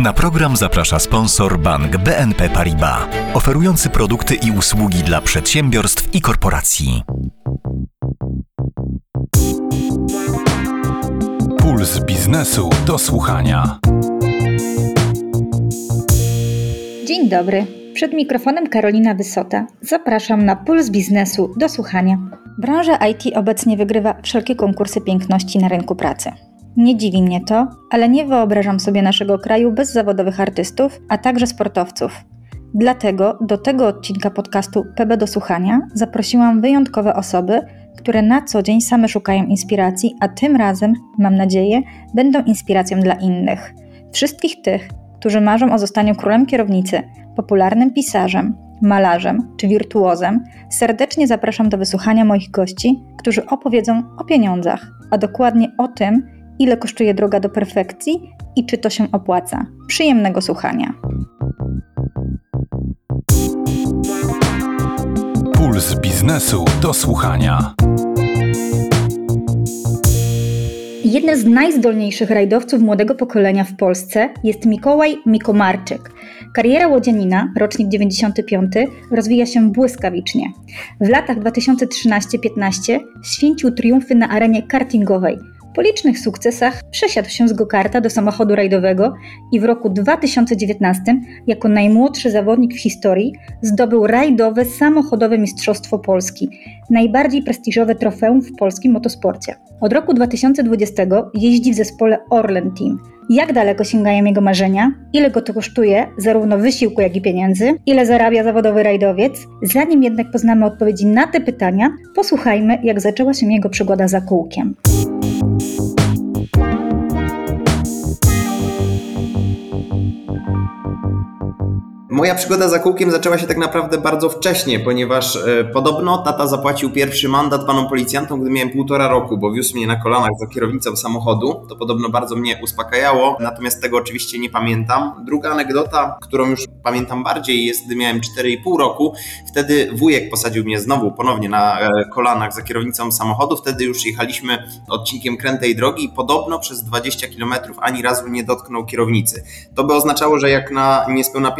Na program zaprasza sponsor bank BNP Paribas, oferujący produkty i usługi dla przedsiębiorstw i korporacji. Puls biznesu do słuchania. Dzień dobry. Przed mikrofonem Karolina Wysota. Zapraszam na Puls Biznesu do słuchania. Branża IT obecnie wygrywa wszelkie konkursy piękności na rynku pracy. Nie dziwi mnie to, ale nie wyobrażam sobie naszego kraju bez zawodowych artystów, a także sportowców. Dlatego do tego odcinka podcastu PB do słuchania zaprosiłam wyjątkowe osoby, które na co dzień same szukają inspiracji, a tym razem, mam nadzieję, będą inspiracją dla innych. Wszystkich tych, którzy marzą o zostaniu królem kierownicy, popularnym pisarzem, malarzem czy wirtuozem, serdecznie zapraszam do wysłuchania moich gości, którzy opowiedzą o pieniądzach, a dokładnie o tym, ile kosztuje droga do perfekcji i czy to się opłaca. Przyjemnego słuchania. Puls biznesu do słuchania. Jednym z najzdolniejszych rajdowców młodego pokolenia w Polsce jest Mikołaj Mikomarczyk. Kariera łodzianina, rocznik 95, rozwija się błyskawicznie. W latach 2013-15 święcił triumfy na arenie kartingowej – po licznych sukcesach przesiadł się z gokarta do samochodu rajdowego i w roku 2019 jako najmłodszy zawodnik w historii zdobył rajdowe samochodowe Mistrzostwo Polski, najbardziej prestiżowe trofeum w polskim motosporcie. Od roku 2020 jeździ w zespole Orlen Team. Jak daleko sięgają jego marzenia? Ile go to kosztuje, zarówno wysiłku, jak i pieniędzy? Ile zarabia zawodowy rajdowiec? Zanim jednak poznamy odpowiedzi na te pytania, posłuchajmy, jak zaczęła się jego przygoda za kółkiem. Thank you Moja przygoda za kółkiem zaczęła się tak naprawdę bardzo wcześnie, ponieważ e, podobno tata zapłacił pierwszy mandat panom policjantom, gdy miałem półtora roku, bo wiózł mnie na kolanach za kierownicą samochodu. To podobno bardzo mnie uspokajało, natomiast tego oczywiście nie pamiętam. Druga anegdota, którą już pamiętam bardziej, jest gdy miałem 4,5 roku. Wtedy wujek posadził mnie znowu ponownie na e, kolanach za kierownicą samochodu. Wtedy już jechaliśmy odcinkiem krętej drogi i podobno przez 20 km ani razu nie dotknął kierownicy. To by oznaczało, że jak na niespełna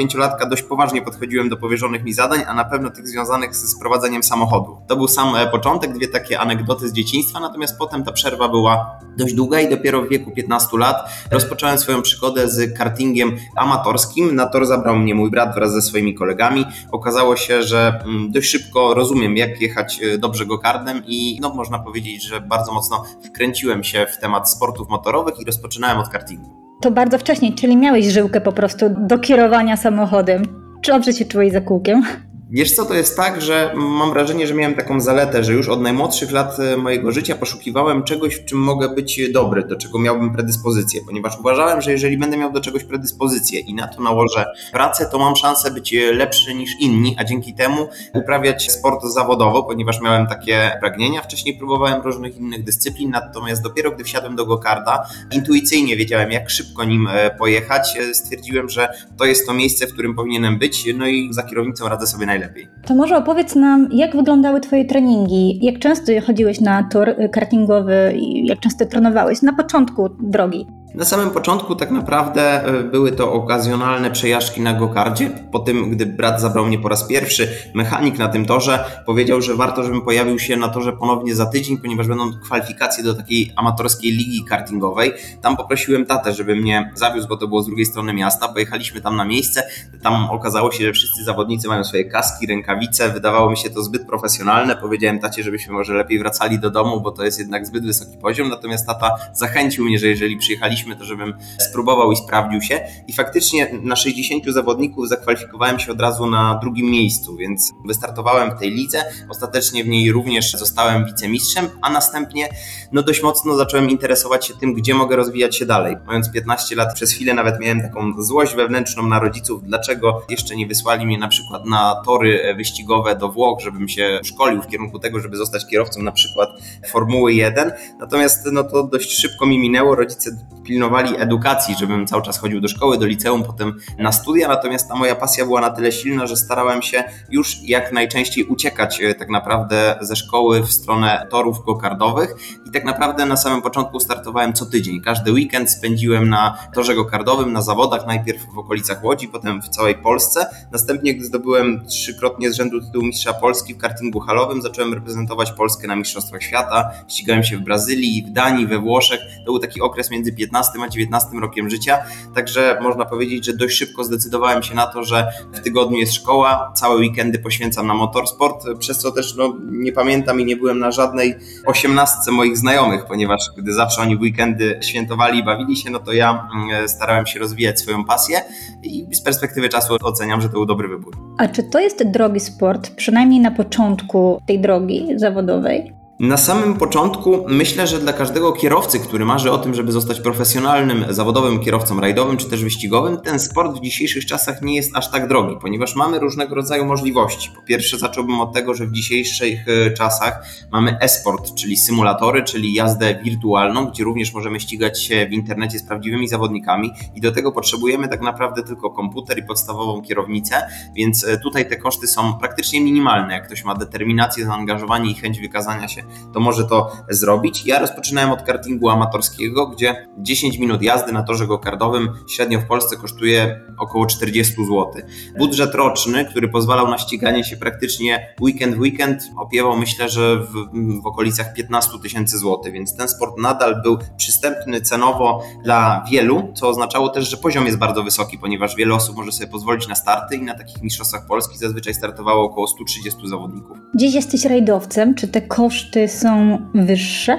pięciolatka dość poważnie podchodziłem do powierzonych mi zadań, a na pewno tych związanych z prowadzeniem samochodu. To był sam e, początek, dwie takie anegdoty z dzieciństwa, natomiast potem ta przerwa była dość długa i dopiero w wieku 15 lat rozpocząłem swoją przygodę z kartingiem amatorskim. Na tor zabrał mnie mój brat wraz ze swoimi kolegami. Okazało się, że mm, dość szybko rozumiem, jak jechać e, dobrze go kardem i no, można powiedzieć, że bardzo mocno wkręciłem się w temat sportów motorowych i rozpoczynałem od kartingu. To bardzo wcześnie, czyli miałeś żyłkę po prostu do kierowania samochodem. Czy dobrze się czułeś za kółkiem? Wiesz co, to jest tak, że mam wrażenie, że miałem taką zaletę, że już od najmłodszych lat e, mojego życia poszukiwałem czegoś, w czym mogę być dobry, do czego miałbym predyspozycję, ponieważ uważałem, że jeżeli będę miał do czegoś predyspozycję i na to nałożę pracę, to mam szansę być lepszy niż inni, a dzięki temu uprawiać sport zawodowo, ponieważ miałem takie pragnienia. Wcześniej próbowałem różnych innych dyscyplin, natomiast dopiero gdy wsiadłem do gokarda, intuicyjnie wiedziałem, jak szybko nim e, pojechać. E, stwierdziłem, że to jest to miejsce, w którym powinienem być, no i za kierownicą radzę sobie najlepiej najlepiej. To może opowiedz nam, jak wyglądały Twoje treningi? Jak często chodziłeś na tor kartingowy jak często trenowałeś na początku drogi? Na samym początku tak naprawdę e, były to okazjonalne przejażdżki na gokardzie. Po tym, gdy brat zabrał mnie po raz pierwszy, mechanik na tym torze powiedział, że warto, żebym pojawił się na torze ponownie za tydzień, ponieważ będą kwalifikacje do takiej amatorskiej ligi kartingowej. Tam poprosiłem tatę, żeby mnie zawiózł, bo to było z drugiej strony miasta. Pojechaliśmy tam na miejsce. Tam okazało się, że wszyscy zawodnicy mają swoje kaski, rękawice. Wydawało mi się to zbyt profesjonalne. Powiedziałem tacie, żebyśmy może lepiej wracali do domu, bo to jest jednak zbyt wysoki poziom. Natomiast tata zachęcił mnie, że jeżeli przyjechaliśmy to żebym spróbował i sprawdził się. I faktycznie na 60 zawodników zakwalifikowałem się od razu na drugim miejscu, więc wystartowałem w tej lidze. Ostatecznie w niej również zostałem wicemistrzem, a następnie no dość mocno zacząłem interesować się tym, gdzie mogę rozwijać się dalej. Mając 15 lat, przez chwilę nawet miałem taką złość wewnętrzną na rodziców, dlaczego jeszcze nie wysłali mnie na przykład na tory wyścigowe do Włoch, żebym się szkolił w kierunku tego, żeby zostać kierowcą na przykład Formuły 1. Natomiast no to dość szybko mi minęło. Rodzice pilnowali edukacji, żebym cały czas chodził do szkoły, do liceum, potem na studia, natomiast ta moja pasja była na tyle silna, że starałem się już jak najczęściej uciekać e, tak naprawdę ze szkoły w stronę torów gokardowych i tak naprawdę na samym początku startowałem co tydzień. Każdy weekend spędziłem na torze gokardowym, na zawodach, najpierw w okolicach Łodzi, potem w całej Polsce. Następnie, gdy zdobyłem trzykrotnie z rzędu tytuł mistrza Polski w kartingu halowym, zacząłem reprezentować Polskę na Mistrzostwach Świata. Ścigałem się w Brazylii, w Danii, we Włoszech. To był taki okres między 15 a 19 rokiem życia, także można powiedzieć, że dość szybko zdecydowałem się na to, że w tygodniu jest szkoła, całe weekendy poświęcam na motorsport, przez co też no, nie pamiętam i nie byłem na żadnej osiemnastce moich znajomych, ponieważ gdy zawsze oni w weekendy świętowali i bawili się, no to ja mm, starałem się rozwijać swoją pasję i z perspektywy czasu oceniam, że to był dobry wybór. A czy to jest drogi sport, przynajmniej na początku tej drogi zawodowej? Na samym początku myślę, że dla każdego kierowcy, który marzy o tym, żeby zostać profesjonalnym, zawodowym kierowcą rajdowym czy też wyścigowym, ten sport w dzisiejszych czasach nie jest aż tak drogi, ponieważ mamy różnego rodzaju możliwości. Po pierwsze, zacząłbym od tego, że w dzisiejszych e, czasach mamy e-sport, czyli symulatory, czyli jazdę wirtualną, gdzie również możemy ścigać się w internecie z prawdziwymi zawodnikami i do tego potrzebujemy tak naprawdę tylko komputer i podstawową kierownicę, więc e, tutaj te koszty są praktycznie minimalne. Jak ktoś ma determinację, zaangażowanie i chęć wykazania się to może to zrobić. Ja rozpoczynałem od kartingu amatorskiego, gdzie 10 minut jazdy na torze gokardowym średnio w Polsce kosztuje około 40 zł. Budżet roczny, który pozwalał na ściganie się praktycznie weekend weekend, opiewał myślę, że w, w okolicach 15 tysięcy złotych, więc ten sport nadal był przystępny cenowo dla wielu, co oznaczało też, że poziom jest bardzo wysoki, ponieważ wiele osób może sobie pozwolić na starty i na takich mistrzostwach Polski zazwyczaj startowało około 130 zawodników. Dziś jesteś rajdowcem, czy te koszty są wyższe?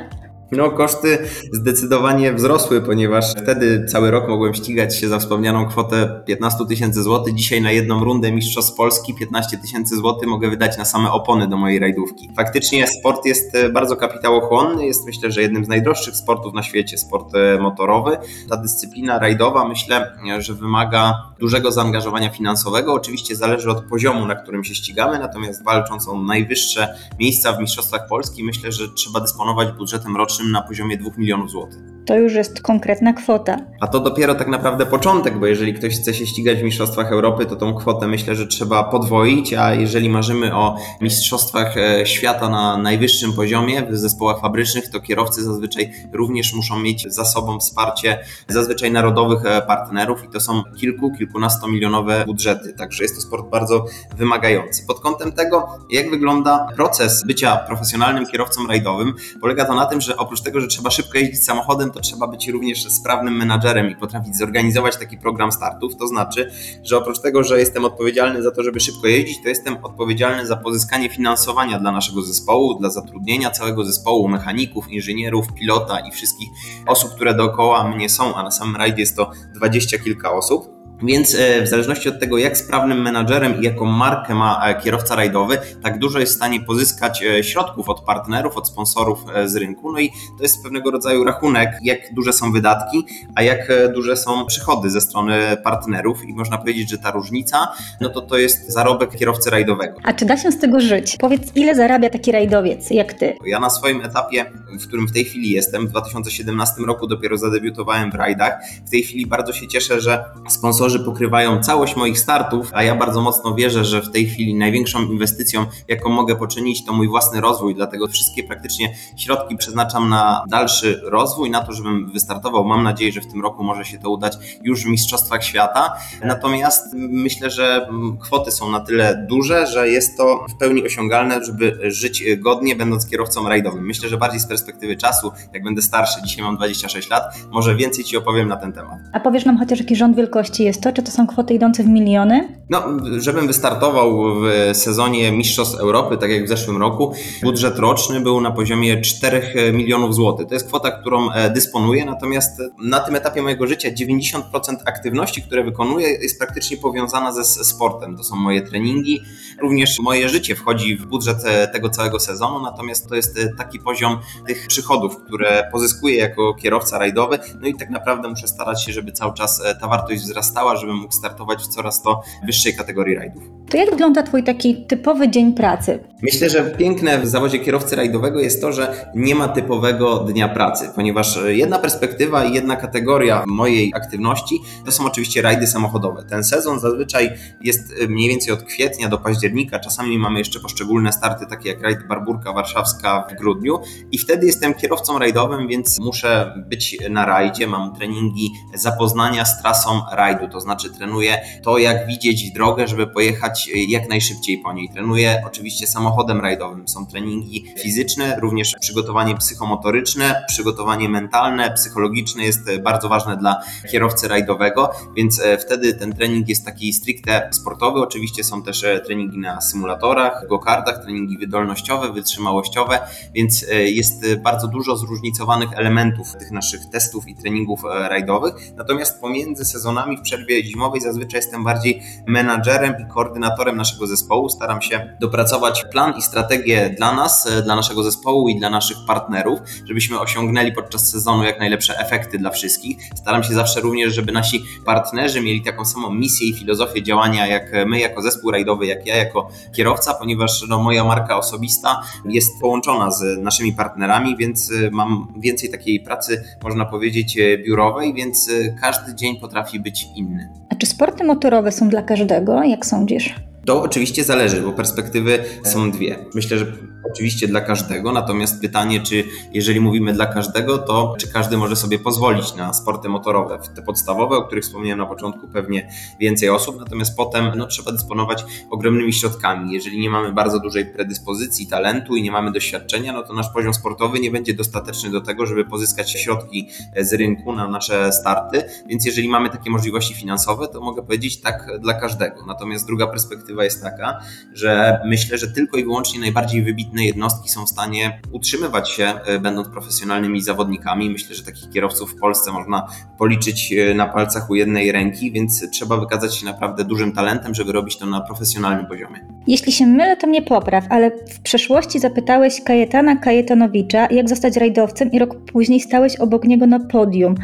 No, koszty zdecydowanie wzrosły, ponieważ wtedy cały rok mogłem ścigać się za wspomnianą kwotę 15 tysięcy złotych. Dzisiaj na jedną rundę Mistrzostw Polski 15 tysięcy złotych mogę wydać na same opony do mojej rajdówki. Faktycznie sport jest e, bardzo kapitałochłonny, jest myślę, że jednym z najdroższych sportów na świecie, sport e, motorowy. Ta dyscyplina rajdowa myślę, że wymaga dużego zaangażowania finansowego. Oczywiście zależy od poziomu, na którym się ścigamy, natomiast walcząc o najwyższe miejsca w Mistrzostwach Polski, myślę, że trzeba dysponować budżetem rocznym na poziomie 2 milionów złotych. To już jest konkretna kwota. A to dopiero tak naprawdę początek, bo jeżeli ktoś chce się ścigać w Mistrzostwach Europy, to tą kwotę myślę, że trzeba podwoić, a jeżeli marzymy o Mistrzostwach e, Świata na najwyższym poziomie w zespołach fabrycznych, to kierowcy zazwyczaj również muszą mieć za sobą wsparcie zazwyczaj narodowych e, partnerów i to są kilku, kilkunastomilionowe budżety, także jest to sport bardzo wymagający. Pod kątem tego, jak wygląda proces bycia profesjonalnym kierowcą rajdowym, polega to na tym, że oprócz tego, że trzeba szybko jeździć samochodem, to trzeba być również sprawnym menadżerem i potrafić zorganizować taki program startów. To znaczy, że oprócz tego, że jestem odpowiedzialny za to, żeby szybko jeździć, to jestem odpowiedzialny za pozyskanie finansowania dla naszego zespołu, dla zatrudnienia całego zespołu mechaników, inżynierów, pilota i wszystkich osób, które dookoła mnie są, a na samym rajdzie jest to dwadzieścia kilka osób. Więc e, w zależności od tego, jak sprawnym menadżerem i jaką markę ma e, kierowca rajdowy, tak dużo jest w stanie pozyskać e, środków od partnerów, od sponsorów z rynku. No i to jest pewnego rodzaju rachunek, jak duże są wydatki, a jak duże są przychody ze strony partnerów. I można powiedzieć, że ta różnica, no to to jest zarobek kierowcy rajdowego. A czy da się z tego żyć? Powiedz, ile zarabia taki rajdowiec jak ty? Ja na swoim etapie, w którym w tej chwili jestem, w 2017 roku dopiero zadebiutowałem w rajdach. W tej chwili bardzo się cieszę, że sponsorzy sponsorzy pokrywają całość moich startów, a ja bardzo mocno wierzę, że w tej chwili największą inwestycją, jaką mogę poczynić, to mój własny rozwój, dlatego wszystkie praktycznie środki przeznaczam na dalszy rozwój, na to, żebym wystartował. Mam nadzieję, że w tym roku może się to udać już w Mistrzostwach Świata. Natomiast myślę, że kwoty są na tyle duże, że jest to w pełni osiągalne, żeby żyć godnie, będąc kierowcą rajdowym. Myślę, że bardziej z perspektywy czasu, jak będę starszy, dzisiaj mam 26 lat, może więcej Ci opowiem na ten temat. A powiesz nam chociaż jaki rząd wielkości jest to? Czy to są kwoty idące w miliony? No, żebym wystartował w sezonie Mistrzostw Europy, tak jak w zeszłym roku, budżet roczny był na poziomie 4 milionów złotych. To jest kwota, którą e, dysponuję, natomiast na tym etapie mojego życia 90% aktywności, które wykonuję, jest praktycznie powiązana ze sportem. To są moje treningi, również moje życie wchodzi w budżet e, tego całego sezonu, natomiast to jest e, taki poziom tych przychodów, które pozyskuję jako kierowca rajdowy, no i tak naprawdę muszę starać się, żeby cały czas ta wartość wzrastała, żebym mógł startować w coraz to wyższej kategorii rajdów. To jak wygląda Twój taki typowy dzień pracy? Myślę, że piękne w zawodzie kierowcy rajdowego jest to, że nie ma typowego dnia pracy, ponieważ jedna perspektywa i jedna kategoria mojej aktywności to są oczywiście rajdy samochodowe. Ten sezon zazwyczaj jest mniej więcej od kwietnia do października, czasami mamy jeszcze poszczególne starty, takie jak rajd Barburka Warszawska w grudniu i wtedy jestem kierowcą rajdowym, więc muszę być na rajdzie, mam treningi zapoznania z trasą rajdu, to znaczy trenuję to, jak widzieć drogę, żeby pojechać jak najszybciej po niej. Trenuję oczywiście samochodem rajdowym, są treningi fizyczne, również przygotowanie psychomotoryczne, przygotowanie mentalne, psychologiczne jest bardzo ważne dla kierowcy rajdowego, więc e, wtedy ten trening jest taki stricte sportowy. Oczywiście są też e, treningi na symulatorach, go-kartach, treningi wydolnościowe, wytrzymałościowe, więc e, jest bardzo dużo zróżnicowanych elementów tych naszych testów i treningów rajdowych. Natomiast pomiędzy sezonami w zimowej zazwyczaj jestem bardziej menadżerem i koordynatorem naszego zespołu. Staram się dopracować plan i strategię dla nas, dla naszego zespołu i dla naszych partnerów, żebyśmy osiągnęli podczas sezonu jak najlepsze efekty dla wszystkich. Staram się zawsze również, żeby nasi partnerzy mieli taką samą misję i filozofię działania jak my jako zespół rajdowy, jak ja jako kierowca, ponieważ no, moja marka osobista jest połączona z naszymi partnerami, więc y, mam więcej takiej pracy, można powiedzieć, y, biurowej, więc każdy dzień potrafi być inny. A czy sporty motorowe są dla każdego, jak sądzisz? To oczywiście zależy, bo perspektywy są dwie. Myślę, że oczywiście dla każdego, natomiast pytanie, czy jeżeli mówimy dla każdego, to czy każdy może sobie pozwolić na sporty motorowe, te podstawowe, o których wspomniałem na początku, pewnie więcej osób, natomiast potem no, trzeba dysponować ogromnymi środkami. Jeżeli nie mamy bardzo dużej predyspozycji, talentu i nie mamy doświadczenia, no to nasz poziom sportowy nie będzie dostateczny do tego, żeby pozyskać środki z rynku na nasze starty, więc jeżeli mamy takie możliwości finansowe, to mogę powiedzieć tak dla każdego. Natomiast druga perspektywa jest taka, że myślę, że tylko i wyłącznie najbardziej wybitne jednostki są w stanie utrzymywać się, e, będąc profesjonalnymi zawodnikami. Myślę, że takich kierowców w Polsce można policzyć e, na palcach u jednej ręki, więc trzeba wykazać się naprawdę dużym talentem, żeby robić to na profesjonalnym poziomie. Jeśli się mylę, to mnie popraw, ale w przeszłości zapytałeś Kajetana Kajetanowicza, jak zostać rajdowcem i rok później stałeś obok niego na podium.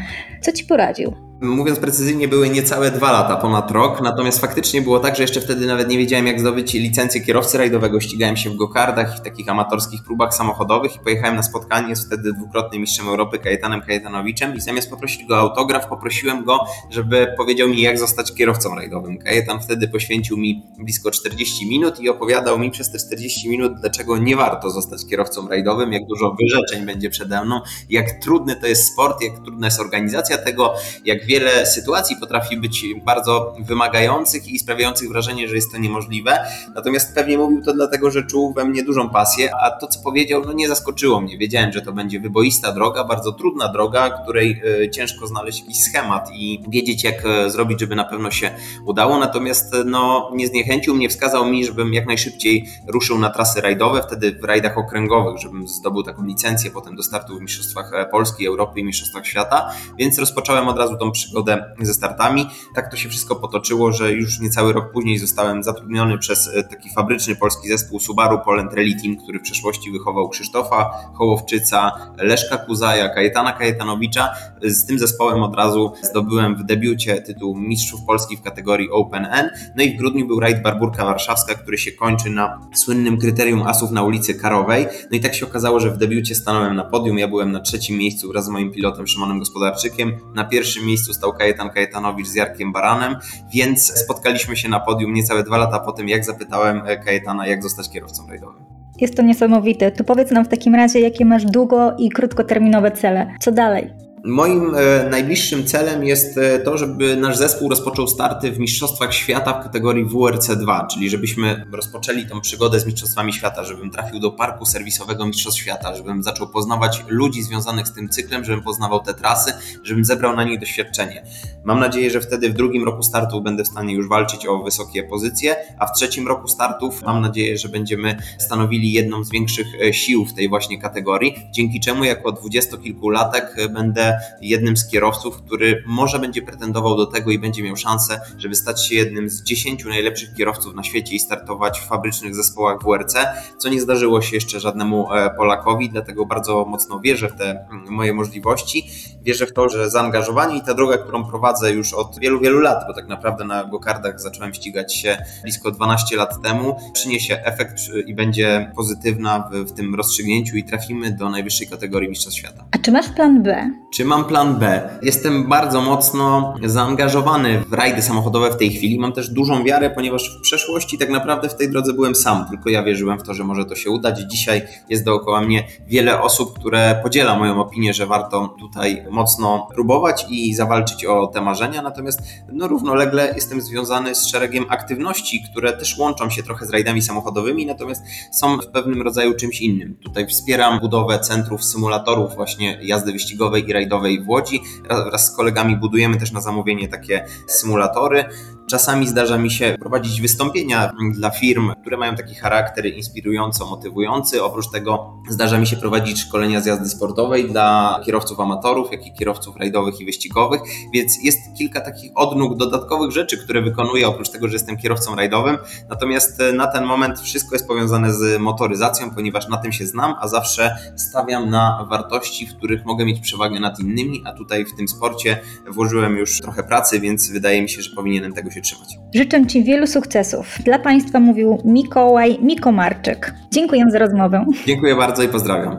Co ci poradził? Mówiąc precyzyjnie, były niecałe dwa lata, ponad rok, natomiast faktycznie było tak, że jeszcze wtedy nawet nie wiedziałem, jak zdobyć licencję kierowcy rajdowego. Ścigałem się w gokardach i w takich amatorskich próbach samochodowych i pojechałem na spotkanie z wtedy dwukrotnym mistrzem Europy Kajetanem Kajetanowiczem i zamiast poprosić go o autograf, poprosiłem go, żeby powiedział mi, jak zostać kierowcą rajdowym. Kajetan wtedy poświęcił mi blisko 40 minut i opowiadał mi przez te 40 minut, dlaczego nie warto zostać kierowcą rajdowym, jak dużo wyrzeczeń będzie przede mną, jak trudny to jest sport, jak trudna jest organizacja tego, jak wiele sytuacji potrafi być bardzo wymagających i sprawiających wrażenie, że jest to niemożliwe. Natomiast pewnie mówił to dlatego, że czuł we mnie dużą pasję, a to, co powiedział, no nie zaskoczyło mnie. Wiedziałem, że to będzie wyboista droga, bardzo trudna droga, której e, ciężko znaleźć jakiś schemat i wiedzieć, jak e, zrobić, żeby na pewno się udało. Natomiast e, no, nie zniechęcił mnie, wskazał mi, żebym jak najszybciej ruszył na trasy rajdowe, wtedy w rajdach okręgowych, żebym zdobył taką licencję potem do startu w Mistrzostwach Polski, Europy i Mistrzostwach Świata, więc rozpocząłem od razu tą przygodę ze startami. Tak to się wszystko potoczyło, że już niecały rok później zostałem zatrudniony przez e, taki fabryczny polski zespół Subaru Poland Rally Team, który w przeszłości wychował Krzysztofa Hołowczyca, Leszka Kuzaja, Kajetana Kajetanowicza. Z tym zespołem od razu zdobyłem w debiucie tytuł Mistrzów Polski w kategorii Open N. No i w grudniu był rajd Barburka Warszawska, który się kończy na słynnym kryterium asów na ulicy Karowej. No i tak się okazało, że w debiucie stanąłem na podium. Ja byłem na trzecim miejscu wraz z moim pilotem Szymonem Gospodarczykiem. Na pierwszym miejscu miejscu stał Kajetan Kajetanowicz z Jarkiem Baranem, więc spotkaliśmy się na podium niecałe dwa lata po tym, jak zapytałem e, Kajetana, jak zostać kierowcą rajdowym. Jest to niesamowite. To powiedz nam w takim razie, jakie masz długo i krótkoterminowe cele. Co dalej? Moim e, najbliższym celem jest e, to, żeby nasz zespół rozpoczął starty w Mistrzostwach Świata w kategorii WRC2, czyli żebyśmy rozpoczęli tą przygodę z Mistrzostwami Świata, żebym trafił do parku serwisowego Mistrzostw Świata, żebym zaczął poznawać ludzi związanych z tym cyklem, żebym poznawał te trasy, żebym zebrał na nich doświadczenie. Mam nadzieję, że wtedy w drugim roku startu będę w stanie już walczyć o wysokie pozycje, a w trzecim roku startów mam nadzieję, że będziemy stanowili jedną z większych e, sił w tej właśnie kategorii, dzięki czemu jako dwudziestokilkulatek będę jednym z kierowców, który może będzie pretendował do tego i będzie miał szansę, żeby stać się jednym z 10 najlepszych kierowców na świecie i startować w fabrycznych zespołach WRC, co nie zdarzyło się jeszcze żadnemu e, Polakowi, dlatego bardzo mocno wierzę w te mm, moje możliwości. Wierzę w to, że zaangażowanie i ta droga, którą prowadzę już od wielu, wielu lat, bo tak naprawdę na gokardach zacząłem ścigać się blisko 12 lat temu, przyniesie efekt i będzie pozytywna w, w tym rozstrzygnięciu i trafimy do najwyższej kategorii Mistrzostw Świata. A czy masz plan B? Czy mam plan B? Jestem bardzo mocno zaangażowany w rajdy samochodowe w tej chwili. Mam też dużą wiarę, ponieważ w przeszłości tak naprawdę w tej drodze byłem sam, tylko ja wierzyłem w to, że może to się udać. Dzisiaj jest dookoła mnie wiele osób, które podziela moją opinię, że warto tutaj mocno próbować i zawalczyć o te marzenia. Natomiast no, równolegle jestem związany z szeregiem aktywności, które też łączą się trochę z rajdami samochodowymi, natomiast są w pewnym rodzaju czymś innym. Tutaj wspieram budowę centrów symulatorów właśnie jazdy wyścigowej i rajdowej w Łodzi. Wraz z kolegami budujemy też na zamówienie takie symulatory. Czasami zdarza mi się prowadzić wystąpienia dla firm, które mają taki charakter inspirująco motywujący. Oprócz tego zdarza mi się prowadzić szkolenia z jazdy sportowej dla kierowców amatorów, jak i kierowców rajdowych i wyścigowych, więc jest kilka takich odnóg dodatkowych rzeczy, które wykonuję, oprócz tego, że jestem kierowcą rajdowym. Natomiast na ten moment wszystko jest powiązane z motoryzacją, ponieważ na tym się znam, a zawsze stawiam na wartości, w których mogę mieć przewagę nad innymi, a tutaj w tym sporcie włożyłem już trochę pracy, więc wydaje mi się, że powinienem tego się trzymać. Życzę Ci wielu sukcesów. Dla Państwa mówił Mikołaj Mikomarczyk. Dziękuję za rozmowę. Dziękuję bardzo i pozdrawiam.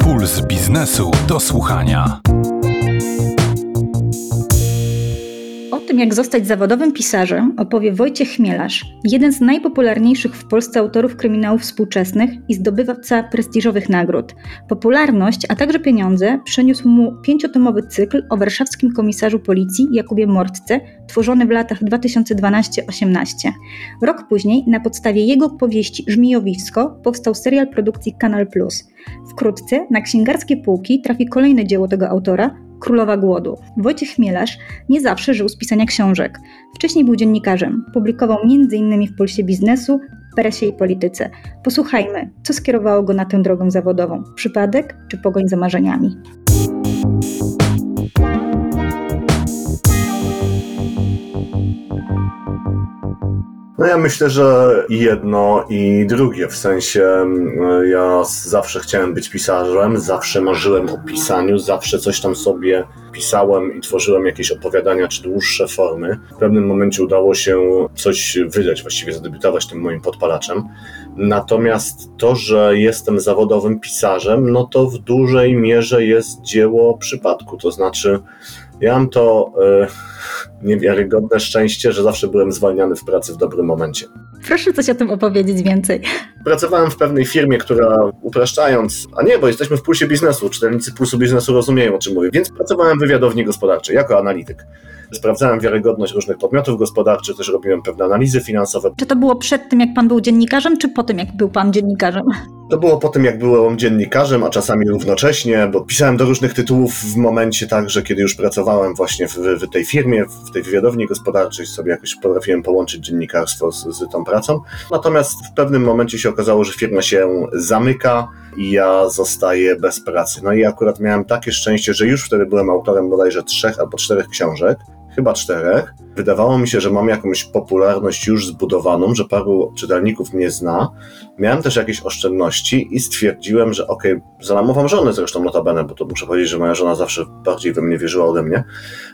Puls biznesu do słuchania. O tym, jak zostać zawodowym pisarzem, opowie Wojciech Chmielarz, jeden z najpopularniejszych w Polsce autorów kryminałów współczesnych i zdobywca prestiżowych nagród. Popularność, a także pieniądze przyniósł mu pięciotomowy cykl o warszawskim komisarzu policji Jakubie Mortce, tworzony w latach 2012-18. Rok później, na podstawie jego powieści Żmijowisko, powstał serial produkcji Kanal Plus. Wkrótce na księgarskie półki trafi kolejne dzieło tego autora, Królowa Głodu. Wojciech Chmielarz nie zawsze żył z pisania książek. Wcześniej był dziennikarzem. Publikował m.in. w Pulsie Biznesu, Presie i Polityce. Posłuchajmy, co skierowało go na tę drogę zawodową. Przypadek czy pogoń za marzeniami? No ja myślę, że jedno i drugie, w sensie mm, ja zawsze chciałem być pisarzem, zawsze marzyłem o pisaniu, zawsze coś tam sobie pisałem i tworzyłem jakieś opowiadania czy dłuższe formy. W pewnym momencie udało się coś wydać, właściwie zadebiutować tym moim podpalaczem. Natomiast to, że jestem zawodowym pisarzem, no to w dużej mierze jest dzieło przypadku, to znaczy ja mam to e, niewiarygodne szczęście, że zawsze byłem zwalniany w pracy w dobrym momencie. Proszę coś o tym opowiedzieć więcej. Pracowałem w pewnej firmie, która upraszczając, a nie, bo jesteśmy w pulsie biznesu, czytelnicy pulsu biznesu rozumieją o czym mówię, więc pracowałem w wywiadowni gospodarczej jako analityk. Sprawdzałem wiarygodność różnych podmiotów gospodarczych, też robiłem pewne analizy finansowe. Czy to było przed tym, jak pan był dziennikarzem, czy po tym, jak był pan dziennikarzem? To było po tym, jak byłem dziennikarzem, a czasami równocześnie, bo pisałem do różnych tytułów w momencie także, kiedy już pracowałem właśnie w, w tej firmie, w tej wywiadowni gospodarczej, sobie jakoś potrafiłem połączyć dziennikarstwo z, z tą pracą. Natomiast w pewnym momencie się okazało, że firma się zamyka i ja zostaję bez pracy. No i akurat miałem takie szczęście, że już wtedy byłem autorem bodajże trzech albo czterech książek, chyba czterech. Wydawało mi się, że mam jakąś popularność już zbudowaną, że paru czytelników mnie zna. Miałem też jakieś oszczędności i stwierdziłem, że okej, okay, zalamowam żonę zresztą notabene, bo to muszę powiedzieć, że moja żona zawsze bardziej we mnie wierzyła ode mnie,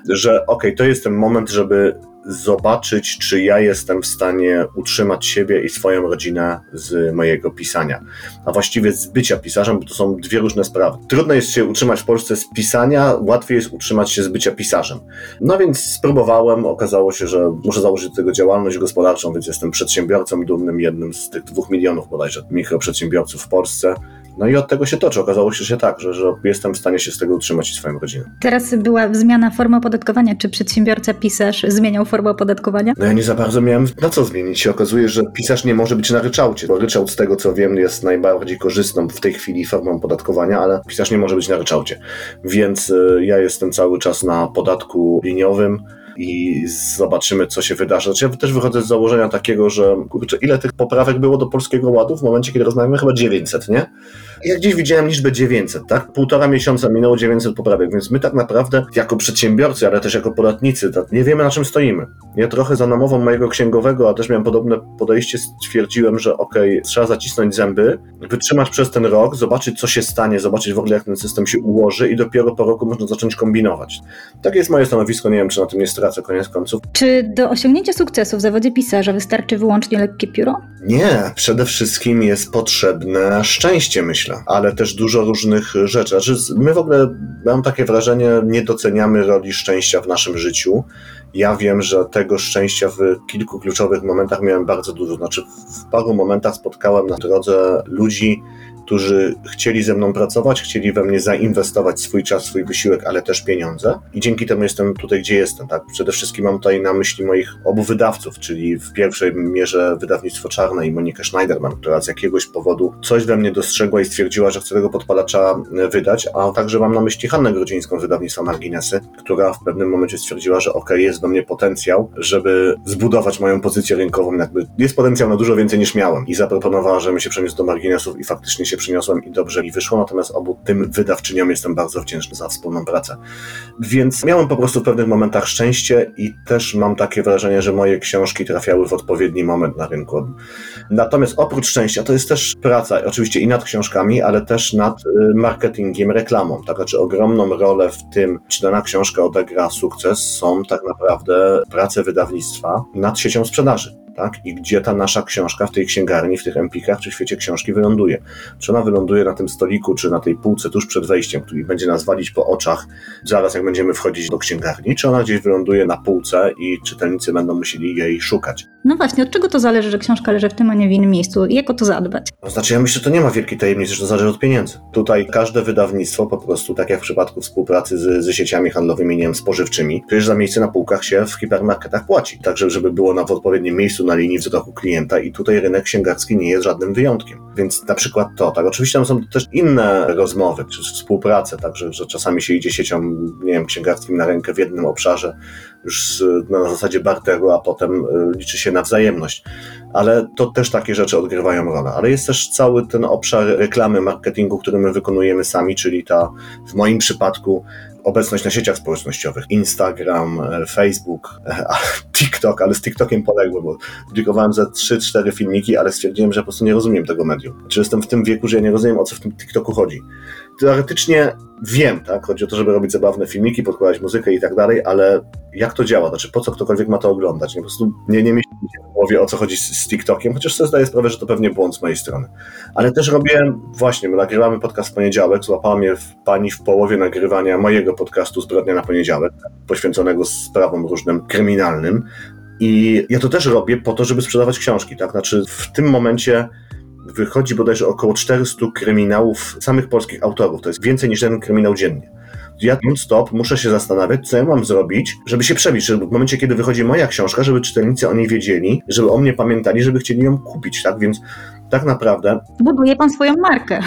że okej, okay, to jest ten moment, żeby zobaczyć, czy ja jestem w stanie utrzymać siebie i swoją rodzinę z mojego pisania. A właściwie z bycia pisarzem, bo to są dwie różne sprawy. Trudno jest się utrzymać w Polsce z pisania, łatwiej jest utrzymać się z bycia pisarzem. No więc spróbowałem, okazało się, że muszę założyć do tego działalność gospodarczą, więc jestem przedsiębiorcą dumnym, jednym z tych dwóch milionów bodajże mikroprzedsiębiorców w Polsce. No i od tego się toczy. Okazało się, że tak, że, że jestem w stanie się z tego utrzymać i swoją rodzinę. Teraz była zmiana formy opodatkowania. Czy przedsiębiorca pisarz zmieniał formę opodatkowania? No ja nie za bardzo miałem na co zmienić. Się okazuje, że pisarz nie może być na ryczałcie, bo ryczałt z tego co wiem jest najbardziej korzystną w tej chwili formą opodatkowania, ale pisarz nie może być na ryczałcie. Więc y, ja jestem cały czas na podatku liniowym i zobaczymy, co się wydarzy. Znaczy, ja też wychodzę z założenia takiego, że kurczę, ile tych poprawek było do Polskiego Ładu w momencie, kiedy rozmawiamy? Chyba 900, nie? Ja gdzieś widziałem liczbę 900, tak? Półtora miesiąca minęło 900 poprawek, więc my tak naprawdę jako przedsiębiorcy, ale też jako podatnicy, tak, nie wiemy na czym stoimy. Ja trochę za namową mojego księgowego, a też miałem podobne podejście, stwierdziłem, że okej, okay, trzeba zacisnąć zęby, wytrzymać przez ten rok, zobaczyć co się stanie, zobaczyć w ogóle jak ten system się ułoży i dopiero po roku można zacząć kombinować. Takie jest moje stanowisko, nie wiem czy na tym nie stracę koniec końców. Czy do osiągnięcia sukcesu w zawodzie pisarza wystarczy wyłącznie lekkie pióro? Nie, przede wszystkim jest potrzebne szczęście, myślę, ale też dużo różnych rzeczy. Znaczy, my w ogóle, mam takie wrażenie, nie doceniamy roli szczęścia w naszym życiu. Ja wiem, że tego szczęścia w kilku kluczowych momentach miałem bardzo dużo. Znaczy, w paru momentach spotkałem na drodze ludzi, którzy chcieli ze mną pracować, chcieli we mnie zainwestować swój czas, swój wysiłek, ale też pieniądze. I dzięki temu jestem tutaj, gdzie jestem. Tak? Przede wszystkim mam tutaj na myśli moich obu wydawców, czyli w pierwszej mierze wydawnictwo Czarne i Monikę Schneiderman, która z jakiegoś powodu coś we mnie dostrzegła i stwierdziła, że chce tego podpalacza wydać, a także mam na myśli Hannę Grodzińską z wydawnictwa Marginesy, która w pewnym momencie stwierdziła, że ok, jest we mnie potencjał, żeby zbudować moją pozycję rynkową. Jakby jest potencjał na dużo więcej niż miałem i zaproponowała, żebym się przeniósł do Marginesów i faktycznie się przyniosłem i dobrze mi wyszło, natomiast obu tym wydawczyniom jestem bardzo wdzięczny za wspólną pracę. Więc miałem po prostu w pewnych momentach szczęście i też mam takie wrażenie, że moje książki trafiały w odpowiedni moment na rynku. Natomiast oprócz szczęścia to jest też praca, oczywiście i nad książkami, ale też nad y, marketingiem, reklamą. Tak, znaczy ogromną rolę w tym, czy dana książka odegra sukces, są tak naprawdę prace wydawnictwa nad siecią sprzedaży tak? I gdzie ta nasza książka w tej księgarni, w tych empikach, czy w świecie książki wyląduje. Czy ona wyląduje na tym stoliku, czy na tej półce tuż przed wejściem, który będzie nas walić po oczach zaraz jak będziemy wchodzić do księgarni, czy ona gdzieś wyląduje na półce i czytelnicy będą musieli jej szukać. No właśnie, od czego to zależy, że książka leży w tym, a nie w innym miejscu? Jak o to zadbać? To znaczy, ja myślę, że to nie ma wielkiej tajemnicy, że to zależy od pieniędzy. Tutaj każde wydawnictwo po prostu, tak jak w przypadku współpracy z, ze sieciami handlowymi, nie wiem, spożywczymi, przecież za miejsce na półkach się w hipermarketach płaci. Także, żeby było na w odpowiednim miejscu na linii wzroku klienta i tutaj rynek księgarski nie jest żadnym wyjątkiem. Więc na przykład to, tak. Oczywiście tam są też inne rozmowy, czy współprace, także, że czasami się idzie siecią, nie wiem, księgarskim na rękę w jednym obszarze, już na zasadzie barteru, a potem y, liczy się na wzajemność. Ale to też takie rzeczy odgrywają rolę. Ale jest też cały ten obszar reklamy, marketingu, który my wykonujemy sami, czyli ta w moim przypadku obecność na sieciach społecznościowych. Instagram, e, Facebook, e, TikTok, ale z TikTokiem poległem, bo publikowałem ze 3-4 filmiki, ale stwierdziłem, że po prostu nie rozumiem tego medium. Czy jestem w tym wieku, że ja nie rozumiem, o co w tym TikToku chodzi. Teoretycznie wiem, tak? Chodzi o to, żeby robić zabawne filmiki, podkładać muzykę i tak dalej, ale jak to działa? Znaczy, po co ktokolwiek ma to oglądać? Nie, po prostu nie, nie myśli w głowie, o co chodzi z, z TikTokiem, chociaż sobie zdaję sprawę, że to pewnie błąd z mojej strony. Ale też robię, właśnie, my nagrywamy podcast w poniedziałek, złapała mnie w, pani w połowie nagrywania mojego podcastu Zbrodnia na poniedziałek, poświęconego sprawom różnym kryminalnym. I ja to też robię po to, żeby sprzedawać książki, tak? Znaczy, w tym momencie wychodzi bodajże około 400 kryminałów samych polskich autorów. To jest więcej niż jeden kryminał dziennie. Ja non-stop muszę się zastanawiać, co ja mam zrobić, żeby się przebić, żeby w momencie, kiedy wychodzi moja książka, żeby czytelnicy o niej wiedzieli, żeby o mnie pamiętali, żeby chcieli ją kupić, tak? Więc tak naprawdę... Buduje pan swoją markę.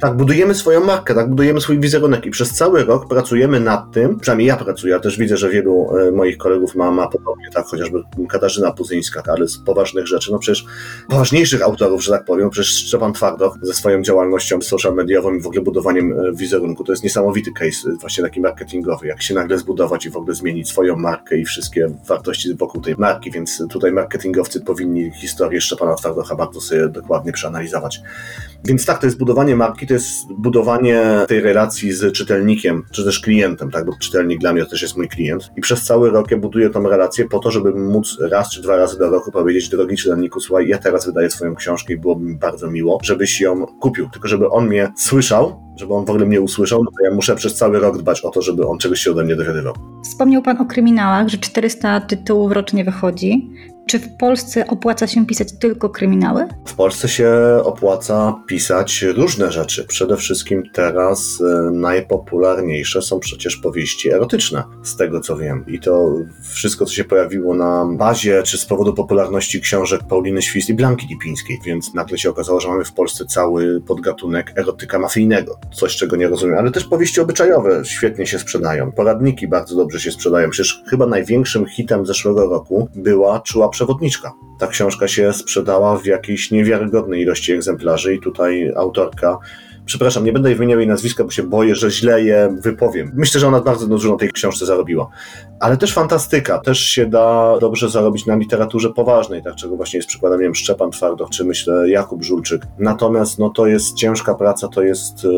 Tak, budujemy swoją markę, tak, budujemy swój wizerunek i przez cały rok pracujemy nad tym, przynajmniej ja pracuję, ja też widzę, że wielu e, moich kolegów ma, ma podobnie, tak, chociażby Katarzyna Puzyńska, tak, ale z poważnych rzeczy, no przecież poważniejszych autorów, że tak powiem, przecież Szczepan Twardoch ze swoją działalnością social mediową i w ogóle budowaniem e, wizerunku, to jest niesamowity case, e, właśnie taki marketingowy, jak się nagle zbudować i w ogóle zmienić swoją markę i wszystkie wartości wokół tej marki, więc tutaj marketingowcy powinni historię Szczepana Twardocha bardzo sobie dokładnie przeanalizować. Więc tak, to jest budowanie marki, to jest budowanie tej relacji z czytelnikiem, czy też klientem, tak, bo czytelnik dla mnie też jest mój klient. I przez cały rok ja buduję tą relację po to, żeby móc raz czy dwa razy do roku powiedzieć, drogi czytelniku, słuchaj, ja teraz wydaję swoją książkę i byłoby mi bardzo miło, żebyś ją kupił. Tylko żeby on mnie słyszał, żeby on w ogóle mnie usłyszał, no to ja muszę przez cały rok dbać o to, żeby on czegoś się ode mnie dowiadywał. Wspomniał Pan o kryminałach, że 400 tytułów rocznie wychodzi. Czy w Polsce opłaca się pisać tylko kryminały? W Polsce się opłaca pisać różne rzeczy. Przede wszystkim teraz e, najpopularniejsze są przecież powieści erotyczne, z tego co wiem. I to wszystko, co się pojawiło na bazie, czy z powodu popularności książek Pauliny Świst i Blanki Lipińskiej. Więc nagle się okazało, że mamy w Polsce cały podgatunek erotyka mafijnego. Coś, czego nie rozumiem. Ale też powieści obyczajowe świetnie się sprzedają. Poradniki bardzo dobrze się sprzedają. Przecież chyba największym hitem zeszłego roku była Czuła przewodniczka. Ta książka się sprzedała w jakiejś niewiarygodnej ilości egzemplarzy i tutaj autorka przepraszam, nie będę jej wymieniał jej nazwiska, bo się boję, że źle je wypowiem. Myślę, że ona bardzo dużo na tej książce zarobiła. Ale też fantastyka, też się da dobrze zarobić na literaturze poważnej, tak czego właśnie jest przykładem, nie wiem, Szczepan Twardoch, czy myślę Jakub Żulczyk. Natomiast no to jest ciężka praca, to jest y,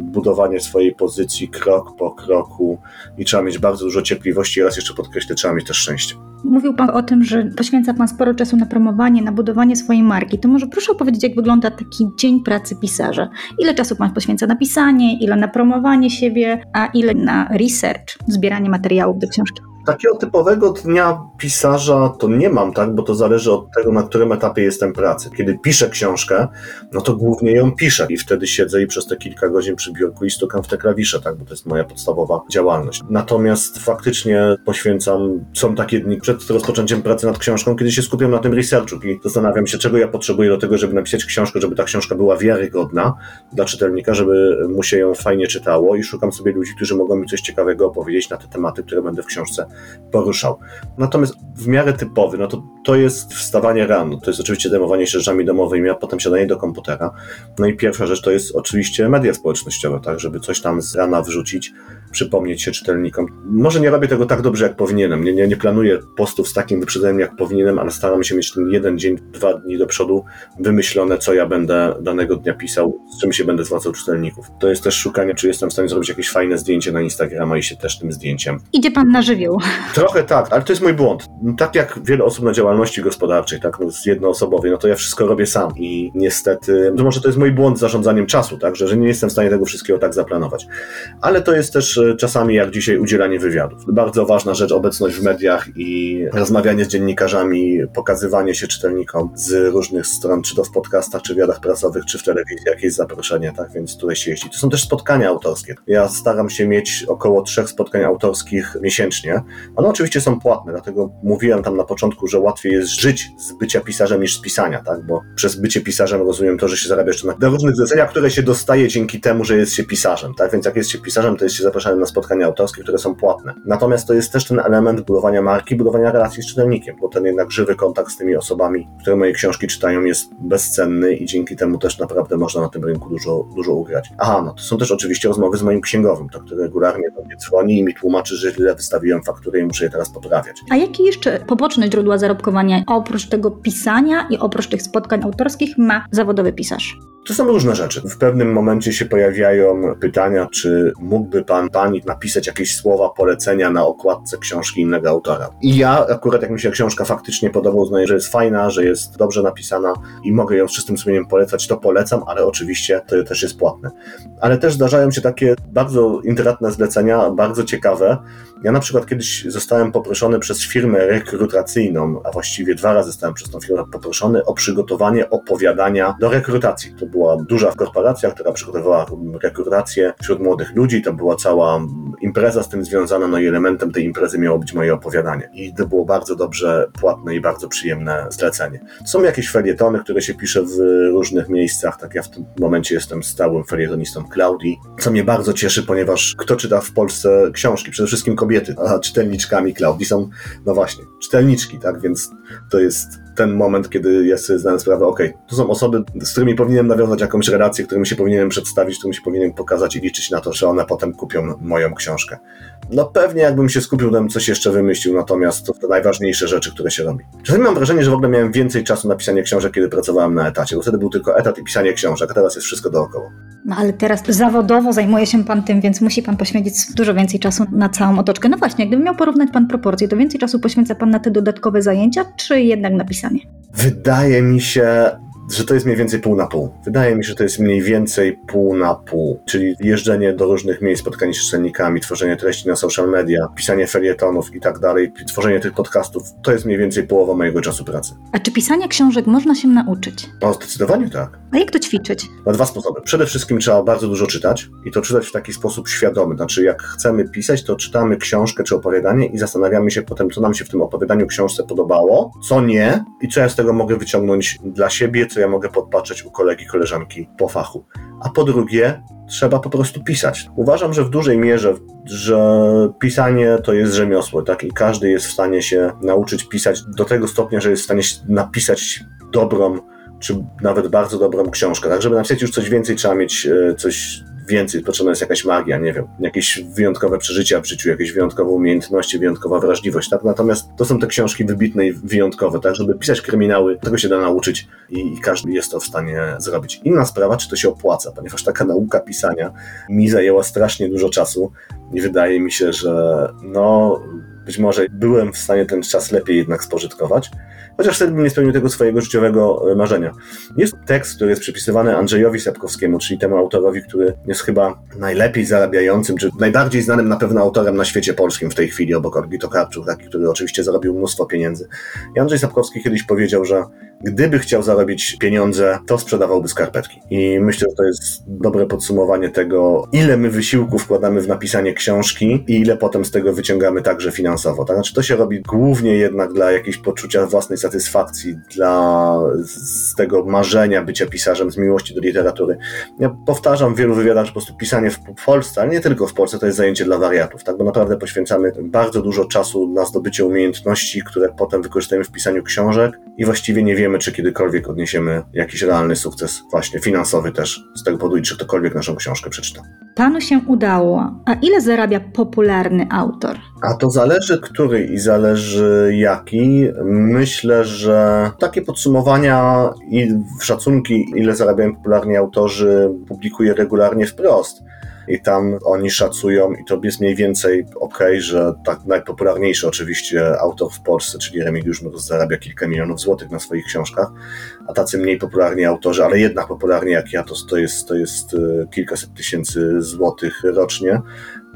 budowanie swojej pozycji krok po kroku i trzeba mieć bardzo dużo cierpliwości i raz jeszcze podkreślę, trzeba mieć też szczęście. Mówił Pan o tym, że poświęca Pan sporo czasu na promowanie, na budowanie swojej marki. To może proszę opowiedzieć, jak wygląda taki dzień pracy pisarza. Ile czasu Pan poświęca na pisanie, ile na promowanie siebie, a ile na research, zbieranie materiałów do książki? Takiego typowego dnia pisarza to nie mam, tak, bo to zależy od tego, na którym etapie jestem pracy. Kiedy piszę książkę, no to głównie ją piszę i wtedy siedzę i przez te kilka godzin przy biurku i stukam w te klawisze, tak, bo to jest moja podstawowa działalność. Natomiast faktycznie poświęcam, są takie dni przed rozpoczęciem pracy nad książką, kiedy się skupiam na tym researchu i zastanawiam się, czego ja potrzebuję do tego, żeby napisać książkę, żeby ta książka była wiarygodna dla czytelnika, żeby mu się ją fajnie czytało i szukam sobie ludzi, którzy mogą mi coś ciekawego opowiedzieć na te tematy, które będę w książce poruszał. Natomiast w miarę typowy, no to, to jest wstawanie rano, to jest oczywiście zajmowanie się rzeczami domowymi, a potem siadanie do komputera. No i pierwsza rzecz to jest oczywiście media społecznościowe, tak, żeby coś tam z rana wrzucić, przypomnieć się czytelnikom. Może nie robię tego tak dobrze, jak powinienem, nie, nie, nie planuję postów z takim wyprzedzeniem, jak powinienem, ale staram się mieć ten jeden dzień, dwa dni do przodu wymyślone, co ja będę danego dnia pisał, z czym się będę zwracał czytelników. To jest też szukanie, czy jestem w stanie zrobić jakieś fajne zdjęcie na Instagrama i się też tym zdjęciem Idzie Pan na żywioł. Trochę tak, ale to jest mój błąd. Tak jak wiele osób na działalności gospodarczej, tak, no, z jednoosobowej, no to ja wszystko robię sam i niestety, no może to jest mój błąd z zarządzaniem czasu, tak, że, że nie jestem w stanie tego wszystkiego tak zaplanować. Ale to jest też e, czasami, jak dzisiaj, udzielanie wywiadów. Bardzo ważna rzecz, obecność w mediach i rozmawianie z dziennikarzami, pokazywanie się czytelnikom z różnych stron, czy to w podcastach, czy wywiadach prasowych, czy w telewizji, jakieś zaproszenie, tak, więc tutaj się jeździ. To są też spotkania autorskie. Ja staram się mieć około trzech spotkań autorskich miesięcznie, one oczywiście są płatne, dlatego mówiłem tam na początku, że łatwiej jest żyć z bycia pisarzem niż z pisania, tak? Bo przez bycie pisarzem rozumiem to, że się zarabia jeszcze na, różnych zleceniach, które się dostaje dzięki temu, że jest się pisarzem, tak? Więc jak jest się pisarzem, to jest się zapraszany na spotkania autorskie, które są płatne. Natomiast to jest też ten element budowania marki, budowania relacji z czytelnikiem, bo ten jednak żywy kontakt z tymi osobami, które moje książki czytają, jest bezcenny i dzięki temu też naprawdę można na tym rynku dużo, dużo ugrać. Aha, no to są też oczywiście rozmowy z moim księgowym, to który regularnie do mnie dzwoni i mi tłumaczy, że źle wystawiłem fakturę i muszę je teraz poprawiać. A jakie jeszcze poboczne źródła zarobkowania oprócz tego pisania i oprócz tych spotkań autorskich ma zawodowy pisarz? To są różne rzeczy. W pewnym momencie się pojawiają pytania, czy mógłby pan, pani napisać jakieś słowa polecenia na okładce książki innego autora. I ja akurat, jak mi się książka faktycznie podoba, uznaję, że jest fajna, że jest dobrze napisana i mogę ją z czystym sumieniem polecać, to polecam, ale oczywiście to też jest płatne. Ale też zdarzają się takie bardzo intratne zlecenia, bardzo ciekawe. Ja na przykład kiedyś zostałem poproszony przez firmę rekrutacyjną, a właściwie dwa razy zostałem przez tą firmę poproszony o przygotowanie opowiadania do rekrutacji. To była duża korporacja, która przygotowywała rekrutację wśród młodych ludzi. To była cała impreza z tym związana, no i elementem tej imprezy miało być moje opowiadanie. I to było bardzo dobrze płatne i bardzo przyjemne zlecenie. Są jakieś felietony, które się pisze w różnych miejscach, tak ja w tym momencie jestem stałym felietonistą Klaudii, co mnie bardzo cieszy, ponieważ kto czyta w Polsce książki? Przede wszystkim kobiety, a czytelniczkami Klaudii są, no właśnie, czytelniczki, tak, więc to jest ten moment, kiedy ja sobie zdałem sprawę, ok, to są osoby, z którymi powinienem nawiązać jakąś relację, którym się powinienem przedstawić, którym się powinienem pokazać i liczyć na to, że one potem kupią moją książkę. No pewnie jakbym się skupił, bym coś jeszcze wymyślił, natomiast to te najważniejsze rzeczy, które się robi. Czasami mam wrażenie, że w ogóle miałem więcej czasu na pisanie książek, kiedy pracowałem na etacie, bo wtedy był tylko etat i pisanie książek, a teraz jest wszystko dookoła. No ale teraz zawodowo zajmuje się pan tym, więc musi pan poświęcić dużo więcej czasu na całą otoczkę. No właśnie, gdybym miał porównać pan proporcje, to więcej czasu poświęca pan na te dodatkowe zajęcia, czy jednak na pisanie? Wydaje mi się, że to jest mniej więcej pół na pół. Wydaje mi się, że to jest mniej więcej pół na pół, czyli jeżdżenie do różnych miejsc, spotkanie się z czytelnikami, tworzenie treści na social media, pisanie felietonów i tak dalej, tworzenie tych podcastów, to jest mniej więcej połowa mojego czasu pracy. A czy pisania książek można się nauczyć? No zdecydowanie tak. A jak to ćwiczyć? Na dwa sposoby. Przede wszystkim trzeba bardzo dużo czytać i to czytać w taki sposób świadomy. Znaczy, jak chcemy pisać, to czytamy książkę czy opowiadanie i zastanawiamy się potem, co nam się w tym opowiadaniu, książce podobało, co nie i co ja z tego mogę wyciągnąć dla siebie, co ja mogę podpatrzeć u kolegi, koleżanki po fachu. A po drugie, trzeba po prostu pisać. Uważam, że w dużej mierze, że pisanie to jest rzemiosło, tak? I każdy jest w stanie się nauczyć pisać do tego stopnia, że jest w stanie napisać dobrą czy nawet bardzo dobrą książkę. Tak, żeby napisać już coś więcej, trzeba mieć e, coś więcej, potrzebna jest jakaś magia, nie wiem, jakieś wyjątkowe przeżycia w życiu, jakieś wyjątkowe umiejętności, wyjątkowa wrażliwość, tak? Natomiast to są te książki wybitne i wyjątkowe, tak? Żeby pisać kryminały, tego się da nauczyć i, i każdy jest to w stanie zrobić. Inna sprawa, czy to się opłaca, ponieważ taka nauka pisania mi zajęła strasznie dużo czasu i wydaje mi się, że no być może byłem w stanie ten czas lepiej jednak spożytkować, chociaż wtedy bym nie spełnił tego swojego życiowego e, marzenia. Jest tekst, który jest przypisywany Andrzejowi Sapkowskiemu, czyli temu autorowi, który jest chyba najlepiej zarabiającym, czy najbardziej znanym na pewno autorem na świecie polskim w tej chwili, obok Olgi Tokarczuk, taki, który oczywiście zarobił mnóstwo pieniędzy. I Andrzej Sapkowski kiedyś powiedział, że gdyby chciał zarobić pieniądze, to sprzedawałby skarpetki. I myślę, że to jest dobre podsumowanie tego, ile my wysiłku wkładamy w napisanie książki i ile potem z tego wyciągamy także finansowo. Tak? Znaczy, to się robi głównie jednak dla jakiegoś poczucia własnej satysfakcji, dla z tego marzenia bycia pisarzem, z miłości do literatury. Ja powtarzam w wielu wywiadach, że po prostu pisanie w Polsce, ale nie tylko w Polsce, to jest zajęcie dla wariatów, tak? bo naprawdę poświęcamy bardzo dużo czasu na zdobycie umiejętności, które potem wykorzystujemy w pisaniu książek i właściwie nie wiemy, czy kiedykolwiek odniesiemy jakiś realny sukces, właśnie finansowy też, z tego powodu, czy ktokolwiek naszą książkę przeczyta. Panu się udało. A ile zarabia popularny autor? A to zależy który i zależy jaki. Myślę, że takie podsumowania i szacunki, ile zarabiają popularni autorzy, publikuję regularnie wprost. I tam oni szacują, i to jest mniej więcej ok, że tak najpopularniejszy oczywiście autor w Polsce, czyli Remigiusz Mróz, zarabia kilka milionów złotych na swoich książkach, a tacy mniej popularni autorzy, ale jednak popularni jak ja, to, to, jest, to jest e, kilkaset tysięcy złotych rocznie.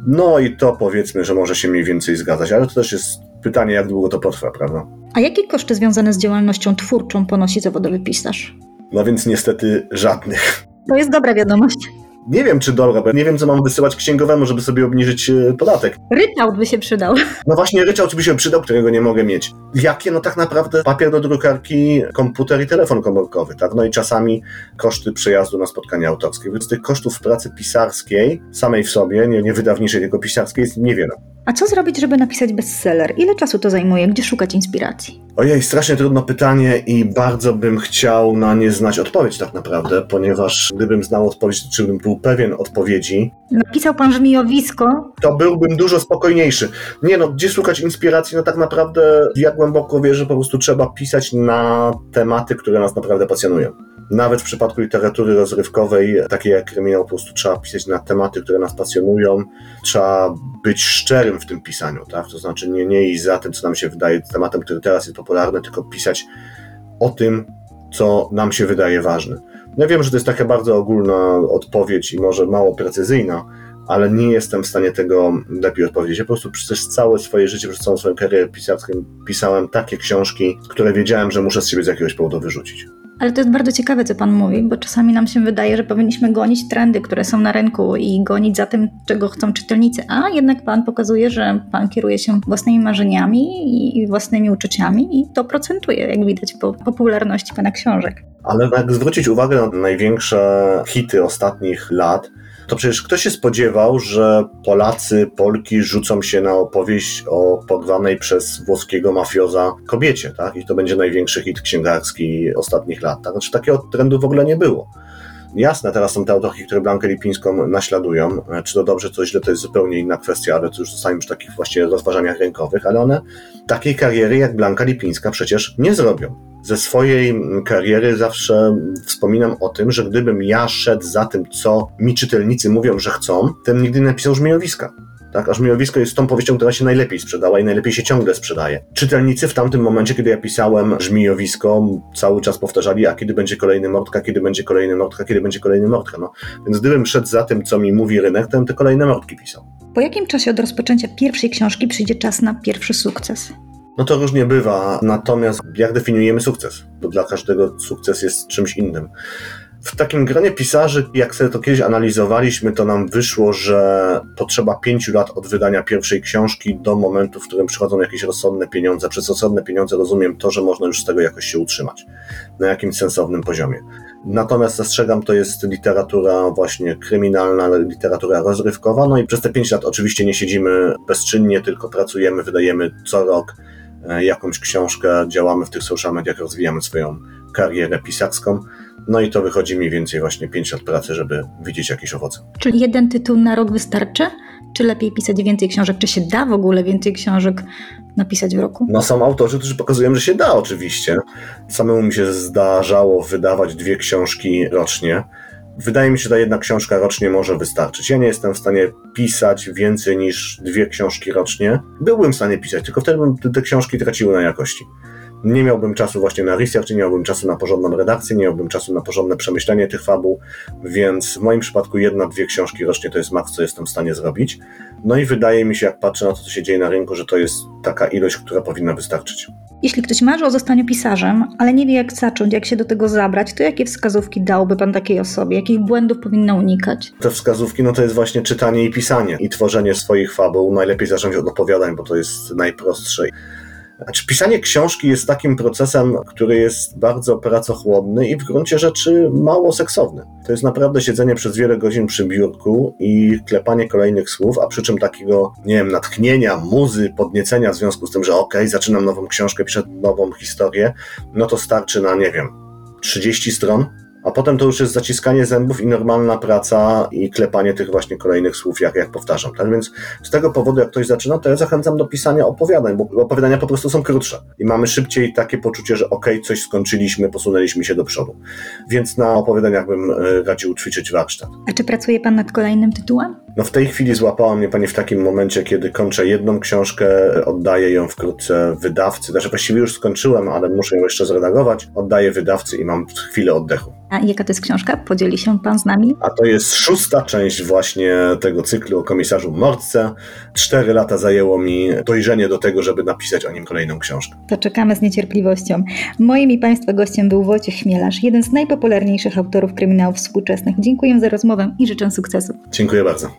No i to powiedzmy, że może się mniej więcej zgadzać, ale to też jest pytanie, jak długo to potrwa, prawda? A jakie koszty związane z działalnością twórczą ponosi zawodowy pisarz? No więc niestety żadnych. To jest dobra wiadomość. Nie wiem, czy dobra, bo nie wiem, co mam wysyłać księgowemu, żeby sobie obniżyć e, podatek. Ryczałt by się przydał. No właśnie, ryczałt by się przydał, którego nie mogę mieć. Jakie? No tak naprawdę papier do drukarki, komputer i telefon komórkowy, tak? No i czasami koszty przejazdu na spotkania autorskie. Więc tych kosztów pracy pisarskiej, samej w sobie, nie, nie wydawniczej, tylko pisarskiej, jest niewiele. A co zrobić, żeby napisać bestseller? Ile czasu to zajmuje? Gdzie szukać inspiracji? Ojej, strasznie trudne pytanie i bardzo bym chciał na nie znać odpowiedź tak naprawdę, ponieważ gdybym znał odpowiedź, czy bym był pewien odpowiedzi, Napisał pan żmijowisko. to byłbym dużo spokojniejszy. Nie no, gdzie szukać inspiracji? No tak naprawdę ja głęboko wierzę, że po prostu trzeba pisać na tematy, które nas naprawdę pasjonują. Nawet w przypadku literatury rozrywkowej, takiej jak kryminał, po prostu trzeba pisać na tematy, które nas pasjonują. Trzeba być w tym pisaniu, tak? To znaczy nie, nie iść za tym, co nam się wydaje tematem, który teraz jest popularny, tylko pisać o tym, co nam się wydaje ważne. Ja wiem, że to jest taka bardzo ogólna odpowiedź i może mało precyzyjna, ale nie jestem w stanie tego lepiej odpowiedzieć. Ja po prostu przez całe swoje życie, przez całą swoją karierę pisarską pisałem takie książki, które wiedziałem, że muszę z siebie z jakiegoś powodu wyrzucić. Ale to jest bardzo ciekawe, co pan mówi, bo czasami nam się wydaje, że powinniśmy gonić trendy, które są na rynku i gonić za tym, czego chcą czytelnicy, a jednak pan pokazuje, że pan kieruje się własnymi marzeniami i własnymi uczuciami i to procentuje, jak widać po popularności pana książek. Ale jak zwrócić uwagę na największe hity ostatnich lat, to przecież kto się spodziewał, że Polacy, Polki rzucą się na opowieść o porwanej przez włoskiego mafioza kobiecie, tak? I to będzie największy hit księgarski ostatnich lat. Tak? Znaczy takiego trendu w ogóle nie było. Jasne, teraz są te autorki, które Blankę Lipińską naśladują. Czy to dobrze, czy źle, to jest zupełnie inna kwestia, ale to już zostajemy w takich właśnie rozważaniach rynkowych, ale one takiej kariery jak Blanka Lipińska przecież nie zrobią. Ze swojej kariery zawsze wspominam o tym, że gdybym ja szedł za tym, co mi czytelnicy mówią, że chcą, to bym nigdy nie napisał żmijowiska. Tak, a żmijowisko jest tą powieścią, która się najlepiej sprzedała i najlepiej się ciągle sprzedaje. Czytelnicy w tamtym momencie, kiedy ja pisałem żmijowisko, cały czas powtarzali, a kiedy będzie kolejny mordka, kiedy będzie kolejny mordka, kiedy będzie kolejny mordka. No, więc gdybym szedł za tym, co mi mówi rynek, to bym te kolejne mordki pisał. Po jakim czasie od rozpoczęcia pierwszej książki przyjdzie czas na pierwszy sukces? No to różnie bywa, natomiast jak definiujemy sukces? Bo dla każdego sukces jest czymś innym. W takim gronie pisarzy, jak sobie to kiedyś analizowaliśmy, to nam wyszło, że potrzeba pięciu lat od wydania pierwszej książki do momentu, w którym przychodzą jakieś rozsądne pieniądze. Przez rozsądne pieniądze rozumiem to, że można już z tego jakoś się utrzymać na jakimś sensownym poziomie. Natomiast zastrzegam, to jest literatura właśnie kryminalna, literatura rozrywkowa. No i przez te pięć lat oczywiście nie siedzimy bezczynnie, tylko pracujemy, wydajemy co rok jakąś książkę, działamy w tych social mediach, rozwijamy swoją karierę pisarską. No i to wychodzi mniej więcej właśnie 5 lat pracy, żeby widzieć jakieś owoce. Czyli jeden tytuł na rok wystarczy? Czy lepiej pisać więcej książek? Czy się da w ogóle więcej książek napisać w roku? No są autorzy, którzy pokazują, że się da oczywiście. Samemu mi się zdarzało wydawać dwie książki rocznie. Wydaje mi się, że ta jedna książka rocznie może wystarczyć. Ja nie jestem w stanie pisać więcej niż dwie książki rocznie. Byłbym w stanie pisać, tylko wtedy bym te- te książki traciły na jakości. Nie miałbym czasu właśnie na research, nie miałbym czasu na porządną redakcję, nie miałbym czasu na porządne przemyślenie tych fabuł, więc w moim przypadku jedna, dwie książki rocznie to jest maks, co jestem w stanie zrobić. No i wydaje mi się, jak patrzę na to, co się dzieje na rynku, że to jest taka ilość, która powinna wystarczyć. Jeśli ktoś marzy o zostaniu pisarzem, ale nie wie jak zacząć, jak się do tego zabrać, to jakie wskazówki dałby Pan takiej osobie? Jakich błędów powinna unikać? Te wskazówki, no to jest właśnie czytanie i pisanie i tworzenie swoich fabuł. Najlepiej zacząć od opowiadań, bo to jest najprostsze. Znaczy, pisanie książki jest takim procesem, który jest bardzo pracochłonny i w gruncie rzeczy mało seksowny. To jest naprawdę siedzenie przez wiele godzin przy biurku i klepanie kolejnych słów, a przy czym takiego, nie wiem, natchnienia, muzy, podniecenia w związku z tym, że okej, zaczynam nową książkę, piszę nową historię, no to starczy na, nie wiem, 30 stron, a potem to już jest zaciskanie zębów i normalna praca i klepanie tych właśnie kolejnych słów, jak, jak powtarzam. Tak więc z tego powodu, jak ktoś zaczyna, to ja zachęcam do pisania opowiadań, bo opowiadania po prostu są krótsze i mamy szybciej takie poczucie, że okej, coś skończyliśmy, posunęliśmy się do przodu. Więc na opowiadaniach bym e, radził ćwiczyć warsztat. A czy pracuje Pan nad kolejnym tytułem? No w tej chwili złapała mnie pani w takim momencie, kiedy kończę jedną książkę, oddaję ją wkrótce wydawcy. Znaczy właściwie już skończyłem, ale muszę ją jeszcze zredagować. Oddaję wydawcy i mam chwilę oddechu. A jaka to jest książka? Podzieli się Pan z nami? A to jest szósta część właśnie tego cyklu o komisarzu Mordce. Cztery lata zajęło mi dojrzenie do tego, żeby napisać o nim kolejną książkę. To czekamy z niecierpliwością. Moim i Państwa gościem był Wojciech Chmielarz, jeden z najpopularniejszych autorów kryminałów współczesnych. Dziękuję za rozmowę i życzę sukcesu. Dziękuję bardzo.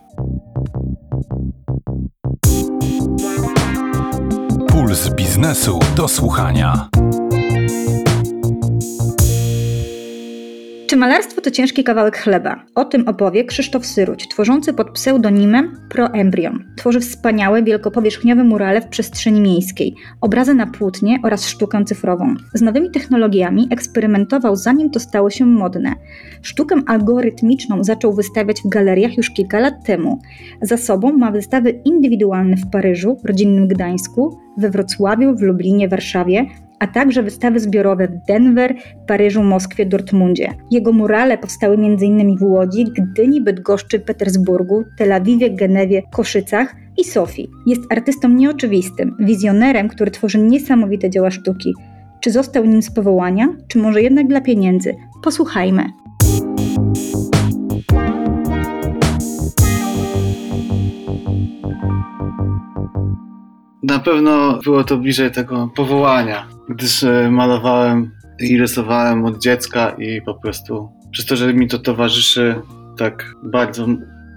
Puls biznesu do słuchania. Czy malarstwo to ciężki kawałek chleba? O tym opowie Krzysztof Syruć, tworzący pod pseudonimem Proembrion. Tworzy wspaniałe, wielkopowierzchniowe murale w przestrzeni miejskiej, obrazy na płótnie oraz sztukę cyfrową. Z nowymi technologiami eksperymentował zanim to stało się modne. Sztukę algorytmiczną zaczął wystawiać w galeriach już kilka lat temu. Za sobą ma wystawy indywidualne w Paryżu, rodzinnym Gdańsku, we Wrocławiu, w Lublinie, Warszawie, a także wystawy zbiorowe w Denver, Paryżu, Moskwie, Dortmundzie. Jego murale powstały m.in. w Łodzi, Gdyni, Bydgoszczy, Petersburgu, Tel Awiwie, Genewie, Koszycach i Sofii. Jest artystą nieoczywistym, wizjonerem, który tworzy niesamowite dzieła sztuki. Czy został nim z powołania, czy może jednak dla pieniędzy? Posłuchajmy. Na pewno było to bliżej tego powołania, gdyż e, malowałem i rysowałem od dziecka i po prostu przez to, że mi to towarzyszy tak bardzo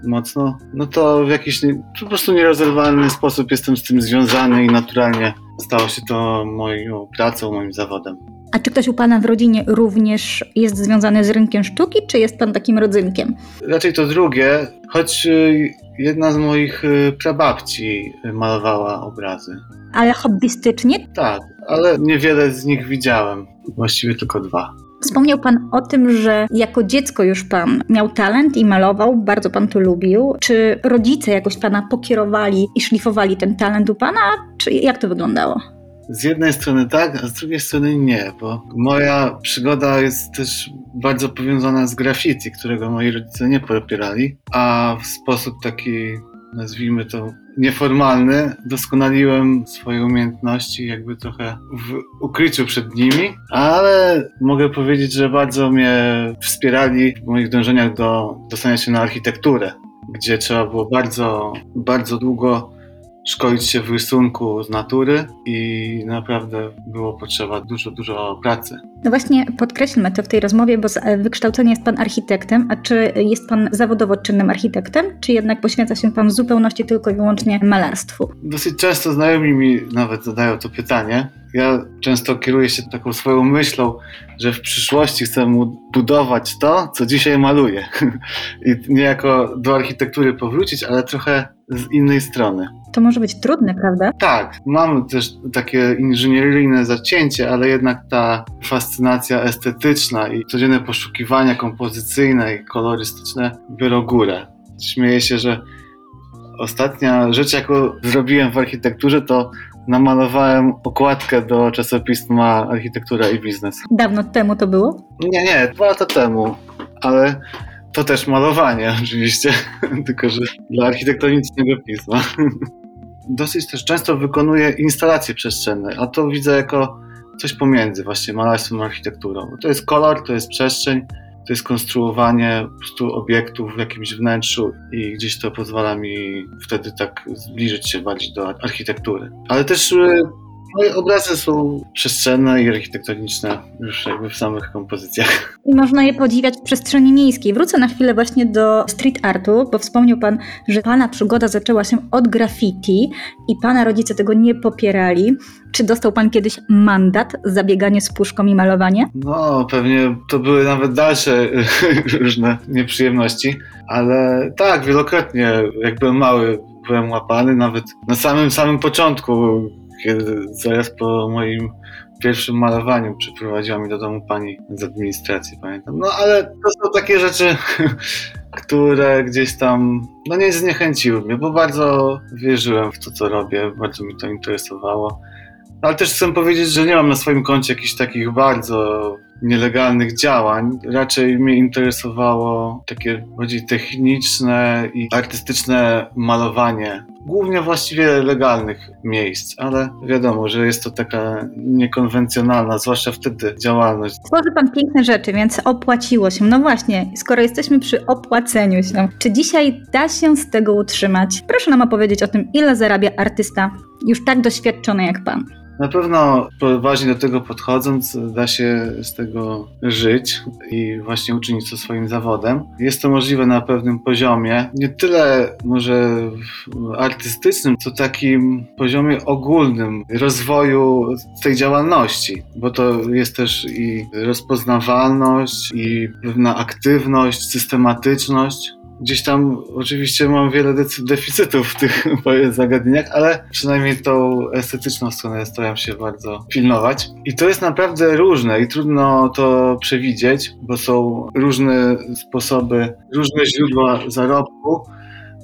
mocno, no to w jakiś nie, po prostu nierozerwalny sposób jestem z tym związany i naturalnie stało się to moją pracą, moim zawodem. A czy ktoś u Pana w rodzinie również jest związany z rynkiem sztuki, czy jest Pan takim rodzynkiem? Raczej to drugie, choć y, jedna z moich y, prababci malowała obrazy. Ale hobbystycznie? Tak, ale niewiele z nich widziałem, właściwie tylko dwa. Wspomniał Pan o tym, że jako dziecko już Pan miał talent i malował, bardzo Pan to lubił. Czy rodzice jakoś Pana pokierowali i szlifowali ten talent u Pana, czy jak to wyglądało? Z jednej strony tak, a z drugiej strony nie, bo moja przygoda jest też bardzo powiązana z graffiti, którego moi rodzice nie popierali, a w sposób taki, nazwijmy to, nieformalny, doskonaliłem swoje umiejętności jakby trochę w ukryciu przed nimi, ale mogę powiedzieć, że bardzo mnie wspierali w moich dążeniach do dostania się na architekturę, gdzie trzeba było bardzo, bardzo długo szkolić się w rysunku z natury i naprawdę było potrzeba dużo, dużo pracy. No właśnie podkreślmy to w tej rozmowie, bo z e, wykształcenia jest Pan architektem, a czy jest Pan zawodowo czynnym architektem, czy jednak poświęca się Pan w zupełności tylko i wyłącznie malarstwu? Dosyć często znajomi mi nawet zadają to pytanie. Ja często kieruję się taką swoją myślą, że w przyszłości chcę mu budować to, co dzisiaj maluję. I niejako do architektury powrócić, ale trochę z innej strony. To może być trudne, prawda? Tak, mam też takie inżynieryjne zacięcie, ale jednak ta fascynacja estetyczna i codzienne poszukiwania kompozycyjne i kolorystyczne biorą górę. Śmieję się, że ostatnia rzecz, jaką zrobiłem w architekturze, to namalowałem okładkę do czasopisma Architektura i Biznes. Dawno temu to było? Nie, nie, dwa lata temu, ale to też malowanie oczywiście, tylko że dla architektonicznego pisma. Dosyć też często wykonuję instalacje przestrzenne, a to widzę jako coś pomiędzy właśnie malarstwem a architekturą. To jest kolor, to jest przestrzeń, to jest konstruowanie po prostu obiektów w jakimś wnętrzu i gdzieś to pozwala mi wtedy tak zbliżyć się bardziej do architektury. Ale też y, moje obrazy są przestrzenne i architektoniczne już jakby w samych kompozycjach. I można je podziwiać w przestrzeni miejskiej. Wrócę na chwilę właśnie do street artu, bo wspomniał Pan, że Pana przygoda zaczęła się od graffiti i Pana rodzice tego nie popierali. Czy dostał Pan kiedyś mandat za bieganie z puszką i malowanie? No, pewnie to były nawet dalsze różne nieprzyjemności, ale tak, wielokrotnie, jak byłem mały, byłem łapany, nawet na samym samym początku, kiedy zaraz po moim pierwszym malowaniu przyprowadziła mi do domu pani z administracji, pamiętam. No ale to są takie rzeczy, które gdzieś tam no nie zniechęciły mnie, bo bardzo wierzyłem w to, co robię, bardzo mi to interesowało. Ale też chcę powiedzieć, że nie mam na swoim koncie jakichś takich bardzo nielegalnych działań. Raczej mnie interesowało takie bardziej techniczne i artystyczne malowanie. Głównie właściwie legalnych miejsc, ale wiadomo, że jest to taka niekonwencjonalna, zwłaszcza wtedy, działalność. Tworzy Pan piękne rzeczy, więc opłaciło się. No właśnie, skoro jesteśmy przy opłaceniu się, czy dzisiaj da się z tego utrzymać? Proszę nam opowiedzieć o tym, ile zarabia artysta już tak doświadczony jak Pan. Na pewno poważnie do tego podchodząc, da się z tego żyć i właśnie uczynić to swoim zawodem. Jest to możliwe na pewnym poziomie, nie tyle może artystycznym, co takim poziomie ogólnym rozwoju tej działalności, bo to jest też i rozpoznawalność, i pewna aktywność, systematyczność gdzieś tam oczywiście mam wiele deficytów w tych zagadnieniach, ale przynajmniej tą estetyczną stronę staram się bardzo pilnować. I to jest naprawdę różne i trudno to przewidzieć, bo są różne sposoby, różne źródła zarobku.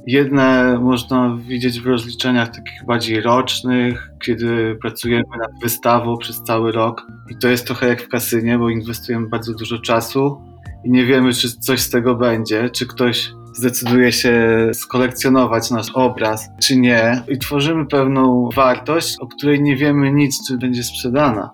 Jedne można widzieć w rozliczeniach takich bardziej rocznych, kiedy pracujemy nad wystawą przez cały rok i to jest trochę jak w kasynie, bo inwestujemy bardzo dużo czasu i nie wiemy, czy coś z tego będzie, czy ktoś zdecyduje się skolekcjonować nasz obraz, czy nie, i tworzymy pewną wartość, o której nie wiemy nic, czy będzie sprzedana.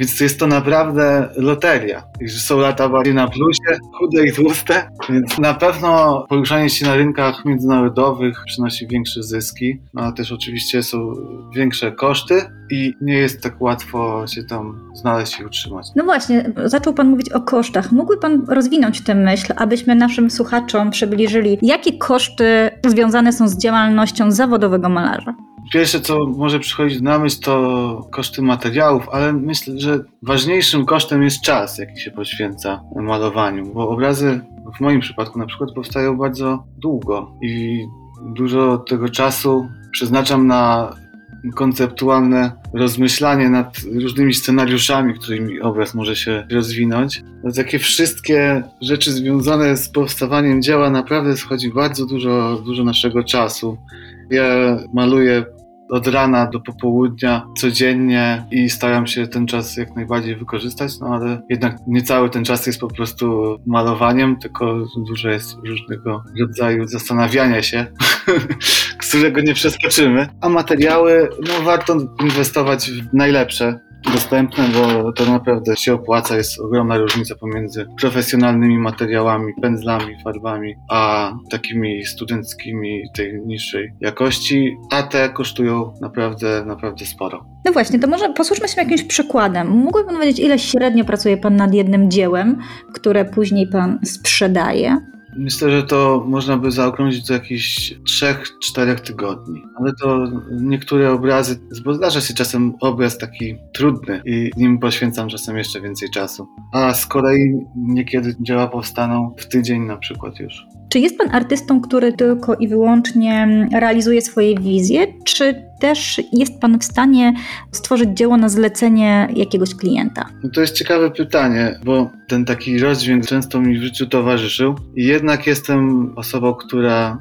Więc jest to naprawdę loteria. Są lata bardziej na plusie, chude i tłuste, więc na pewno poruszanie się na rynkach międzynarodowych przynosi większe zyski, no, ale też oczywiście są większe koszty i nie jest tak łatwo się tam znaleźć i utrzymać. No właśnie, zaczął Pan mówić o kosztach. Mógłby Pan rozwinąć tę myśl, abyśmy naszym słuchaczom przybliżyli, jakie koszty związane są z działalnością zawodowego malarza? Pierwsze, co może przychodzić na myśl, to koszty materiałów, ale myślę, że ważniejszym kosztem jest czas, jaki się poświęca malowaniu, bo obrazy w moim przypadku na przykład powstają bardzo długo i dużo tego czasu przeznaczam na konceptualne rozmyślanie nad różnymi scenariuszami, którymi obraz może się rozwinąć. No, takie wszystkie rzeczy związane z powstawaniem dzieła naprawdę schodzi bardzo dużo, dużo naszego czasu. Ja maluję od rana do popołudnia codziennie i staram się ten czas jak najbardziej wykorzystać, no ale jednak nie cały ten czas jest po prostu malowaniem, tylko dużo jest różnego rodzaju zastanawiania się, którego nie przeskoczymy. A materiały, no warto inwestować w najlepsze, dostępne, bo to naprawdę się opłaca. Jest ogromna różnica pomiędzy profesjonalnymi materiałami, pędzlami, farbami, a takimi studenckimi tej niższej jakości, a te kosztują naprawdę, naprawdę sporo. No właśnie, to może posłuchajmy się jakimś przykładem. Mógłby Pan powiedzieć, ile średnio pracuje Pan nad jednym dziełem, które później Pan sprzedaje? Myślę, że to można by zaokrąglić do jakichś 3-4 tygodni. Ale to niektóre obrazy, bo zdarza się czasem obraz taki trudny i nim poświęcam czasem jeszcze więcej czasu. A z kolei niekiedy dzieła powstaną w tydzień na przykład już. Czy jest Pan artystą, który tylko i wyłącznie realizuje swoje wizje, czy też jest Pan w stanie stworzyć dzieło na zlecenie jakiegoś klienta? No to jest ciekawe pytanie, bo ten taki rozdźwięk często mi w życiu towarzyszył i jednak jestem osobą, która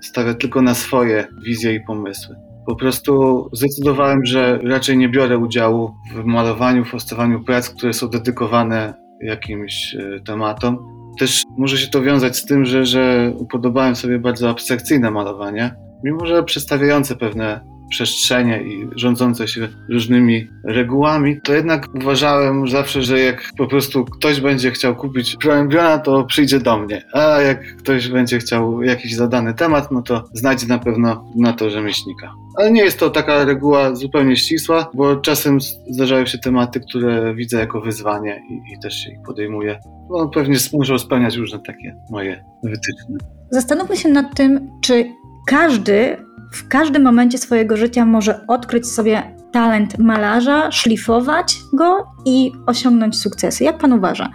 stawia tylko na swoje wizje i pomysły. Po prostu zdecydowałem, że raczej nie biorę udziału w malowaniu, w powstawaniu prac, które są dedykowane jakimś e, tematom. Też może się to wiązać z tym, że, że upodobałem sobie bardzo abstrakcyjne malowanie, mimo że przedstawiające pewne przestrzenie i rządzące się różnymi regułami, to jednak uważałem zawsze, że jak po prostu ktoś będzie chciał kupić Proembiona, to przyjdzie do mnie, a jak ktoś będzie chciał jakiś zadany temat, no to znajdzie na pewno na to rzemieślnika. Ale nie jest to taka reguła zupełnie ścisła, bo czasem zdarzają się tematy, które widzę jako wyzwanie i, i też się ich podejmuję. No, pewnie muszą spełniać różne takie moje wytyczne. Zastanówmy się nad tym, czy każdy w każdym momencie swojego życia może odkryć sobie talent malarza, szlifować go i osiągnąć sukcesy. Jak pan uważa?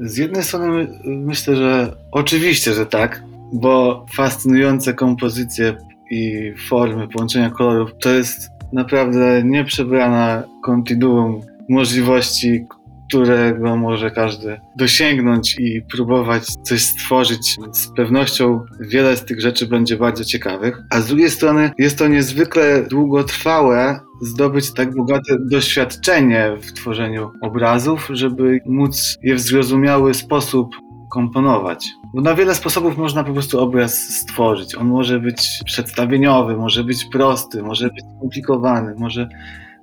Z jednej strony myślę, że oczywiście, że tak, bo fascynujące kompozycje i formy połączenia kolorów to jest naprawdę nieprzebrana kontinuum możliwości, którego może każdy dosięgnąć i próbować coś stworzyć. Z pewnością wiele z tych rzeczy będzie bardzo ciekawych. A z drugiej strony jest to niezwykle długotrwałe zdobyć tak bogate doświadczenie w tworzeniu obrazów, żeby móc je w zrozumiały sposób komponować. Bo na wiele sposobów można po prostu obraz stworzyć. On może być przedstawieniowy, może być prosty, może być skomplikowany, może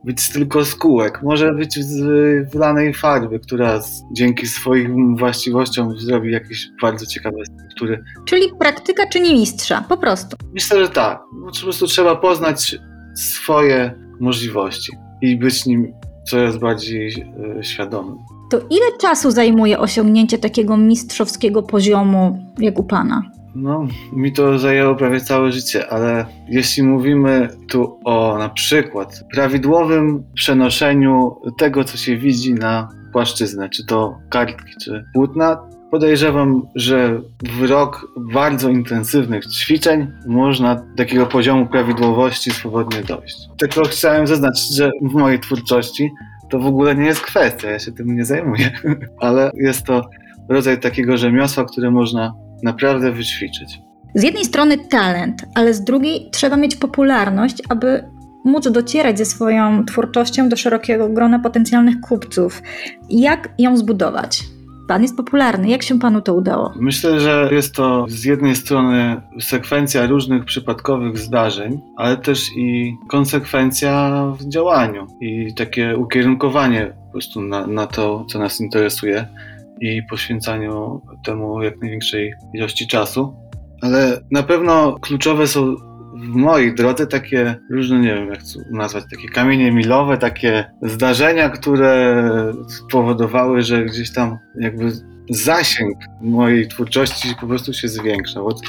być tylko z kółek, może być z wylanej farby, która dzięki swoim właściwościom zrobi jakieś bardzo ciekawe struktury. Czyli praktyka czyni mistrza, po prostu. Myślę, że tak. No, po prostu trzeba poznać swoje możliwości i być nim coraz bardziej e, świadomym. To ile czasu zajmuje osiągnięcie takiego mistrzowskiego poziomu jak u Pana? No, mi to zajęło prawie całe życie, ale jeśli mówimy tu o na przykład prawidłowym przenoszeniu tego, co się widzi na płaszczyznę, czy to kartki, czy płótna, podejrzewam, że w rok bardzo intensywnych ćwiczeń można do takiego poziomu prawidłowości swobodnie dojść. Tylko chciałem zaznaczyć, że w mojej twórczości to w ogóle nie jest kwestia, ja się tym nie zajmuję, ale jest to rodzaj takiego rzemiosła, które można naprawdę wyćwiczyć. Z jednej strony talent, ale z drugiej trzeba mieć popularność, aby móc docierać ze swoją twórczością do szerokiego grona potencjalnych kupców. Jak ją zbudować? Pan jest popularny. Jak się panu to udało? Myślę, że jest to z jednej strony sekwencja różnych przypadkowych zdarzeń, ale też i konsekwencja w działaniu i takie ukierunkowanie po prostu na, na to, co nas interesuje i poświęcaniu temu jak największej ilości czasu. Ale na pewno kluczowe są w mojej drodze takie różne, nie wiem jak to nazwać, takie kamienie milowe, takie zdarzenia, które spowodowały, że gdzieś tam jakby zasięg mojej twórczości po prostu się zwiększał. Od,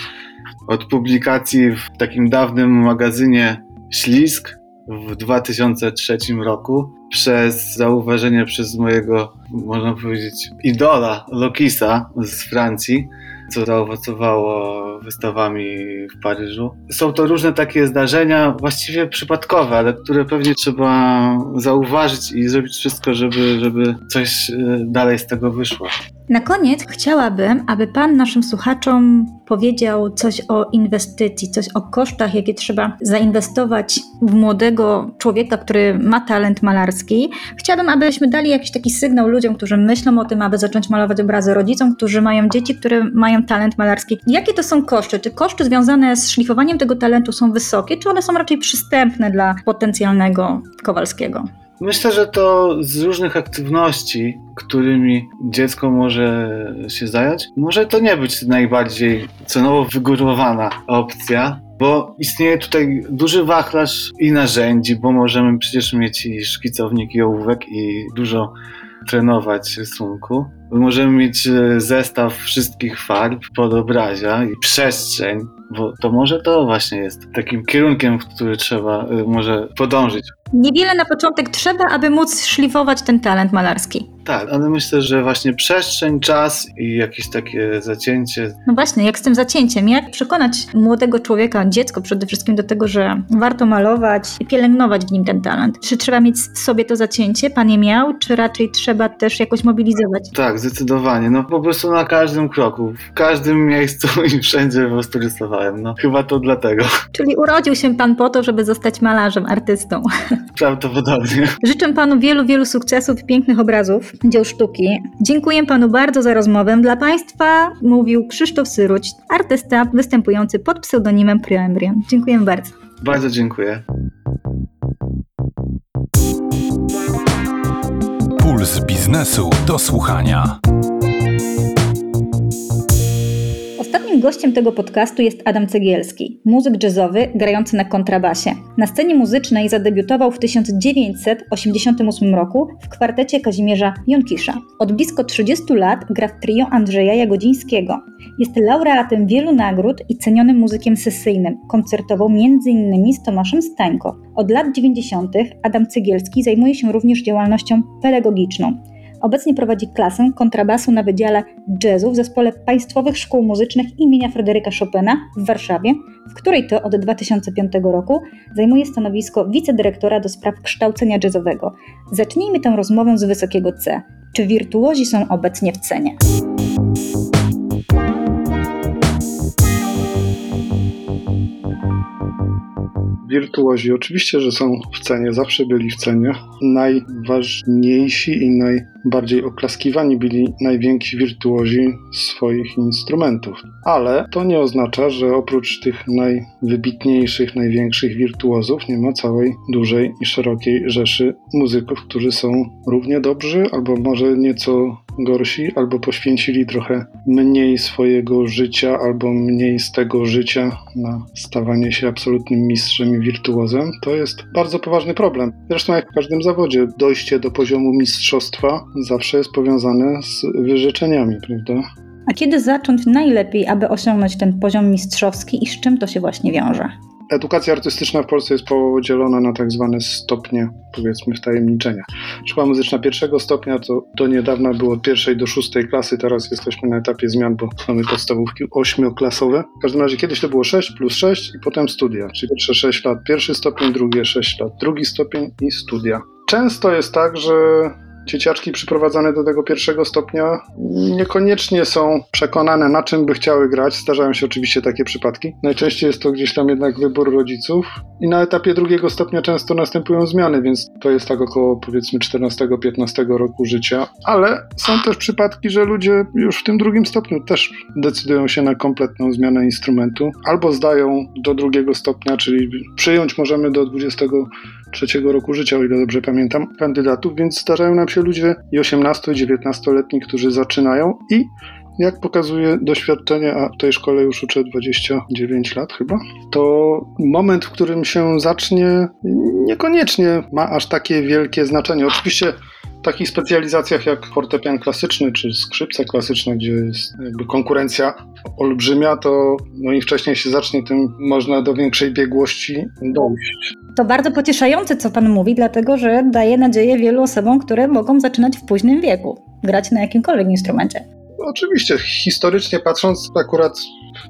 od publikacji w takim dawnym magazynie Ślisk w 2003 roku przez zauważenie przez mojego, można powiedzieć, idola Lokisa z Francji, co zaowocowało wystawami w Paryżu. Są to różne takie zdarzenia, właściwie przypadkowe, ale które pewnie trzeba zauważyć i zrobić wszystko, żeby, żeby coś e, dalej z tego wyszło. Na koniec chciałabym, aby Pan naszym słuchaczom powiedział coś o inwestycji, coś o kosztach, jakie trzeba zainwestować w młodego człowieka, który ma talent malarski. Chciałabym, abyśmy dali jakiś taki sygnał ludziom, którzy myślą o tym, aby zacząć malować obrazy, rodzicom, którzy mają dzieci, które mają talent malarski. Jakie to są koszty? Czy koszty związane z szlifowaniem tego talentu są wysokie, czy one są raczej przystępne dla potencjalnego Kowalskiego? Myślę, że to z różnych aktywności, którymi dziecko może się zająć, może to nie być najbardziej cenowo wygórowana opcja, bo istnieje tutaj duży wachlarz i narzędzi, bo możemy przecież mieć i szkicownik, i ołówek, i dużo trenować rysunku. Możemy mieć e, zestaw wszystkich farb pod obrazia i przestrzeń, bo to może to właśnie jest takim kierunkiem, w który trzeba e, może podążyć. Niewiele na początek trzeba, aby móc szlifować ten talent malarski. Tak, ale myślę, że właśnie przestrzeń, czas i jakieś takie zacięcie. No właśnie, jak z tym zacięciem? Jak przekonać młodego człowieka, dziecko przede wszystkim do tego, że warto malować i pielęgnować w nim ten talent? Czy trzeba mieć w sobie to zacięcie? Pan je miał, czy raczej trzeba też jakoś mobilizować? Tak, zdecydowanie. No po prostu na każdym kroku, w każdym miejscu i wszędzie po prostu rysowałem. No chyba to dlatego. Czyli urodził się pan po to, żeby zostać malarzem, artystą. Prawdopodobnie. Życzę panu wielu, wielu sukcesów i pięknych obrazów dzieł sztuki. Dziękuję panu bardzo za rozmowę. Dla państwa mówił Krzysztof Syruć, artysta występujący pod pseudonimem Prioembrion. Dziękuję bardzo. Bardzo dziękuję. Puls biznesu do słuchania. Gościem tego podcastu jest Adam Cegielski, muzyk jazzowy grający na kontrabasie. Na scenie muzycznej zadebiutował w 1988 roku w kwartecie Kazimierza Jonkisza. Od blisko 30 lat gra w trio Andrzeja Jagodzińskiego. Jest laureatem wielu nagród i cenionym muzykiem sesyjnym. Koncertował m.in. z Tomaszem Stańko. Od lat 90. Adam Cegielski zajmuje się również działalnością pedagogiczną. Obecnie prowadzi klasę kontrabasu na Wydziale Jazzu w Zespole Państwowych Szkół Muzycznych imienia Fryderyka Chopina w Warszawie, w której to od 2005 roku zajmuje stanowisko wicedyrektora do spraw kształcenia jazzowego. Zacznijmy tę rozmowę z wysokiego C. Czy wirtuozi są obecnie w cenie? Wirtuozi oczywiście, że są w cenie, zawsze byli w cenie. Najważniejsi i najbardziej oklaskiwani byli najwięksi wirtuozi swoich instrumentów. Ale to nie oznacza, że oprócz tych najwybitniejszych, największych wirtuozów nie ma całej dużej i szerokiej rzeszy muzyków, którzy są równie dobrzy albo może nieco gorsi, albo poświęcili trochę mniej swojego życia, albo mniej z tego życia na stawanie się absolutnym mistrzem i wirtuozem, to jest bardzo poważny problem. Zresztą jak w każdym zawodzie, dojście do poziomu mistrzostwa zawsze jest powiązane z wyrzeczeniami, prawda? A kiedy zacząć najlepiej, aby osiągnąć ten poziom mistrzowski i z czym to się właśnie wiąże? Edukacja artystyczna w Polsce jest podzielona na tak zwane stopnie, powiedzmy, wtajemniczenia. Szkoła muzyczna pierwszego stopnia to do niedawna było od pierwszej do szóstej klasy, teraz jesteśmy na etapie zmian, bo mamy podstawówki ośmioklasowe. W każdym razie kiedyś to było 6 plus 6 i potem studia, czyli pierwsze 6 lat pierwszy stopień, drugie 6 lat drugi stopień i studia. Często jest tak, że dzieciaczki przyprowadzane do tego pierwszego stopnia niekoniecznie są przekonane, na czym by chciały grać. Zdarzają się oczywiście takie przypadki. Najczęściej jest to gdzieś tam jednak wybór rodziców. I na etapie drugiego stopnia często następują zmiany, więc to jest tak około powiedzmy 14-15 roku życia. Ale są też przypadki, że ludzie już w tym drugim stopniu też decydują się na kompletną zmianę instrumentu. Albo zdają do drugiego stopnia, czyli przyjąć możemy do 20 trzeciego roku życia, o ile dobrze pamiętam, kandydatów, więc zdarzają nam się ludzie i 18, i 19-letni, którzy zaczynają i jak pokazuje doświadczenie, a w tej szkole już uczę 29 lat chyba, to moment, w którym się zacznie, niekoniecznie ma aż takie wielkie znaczenie. Oczywiście w takich specjalizacjach jak fortepian klasyczny czy skrzypce klasyczne, gdzie jest konkurencja olbrzymia, to no im wcześniej się zacznie, tym można do większej biegłości dojść. To bardzo pocieszające, co Pan mówi, dlatego że daje nadzieję wielu osobom, które mogą zaczynać w późnym wieku grać na jakimkolwiek instrumencie. Oczywiście, historycznie patrząc, akurat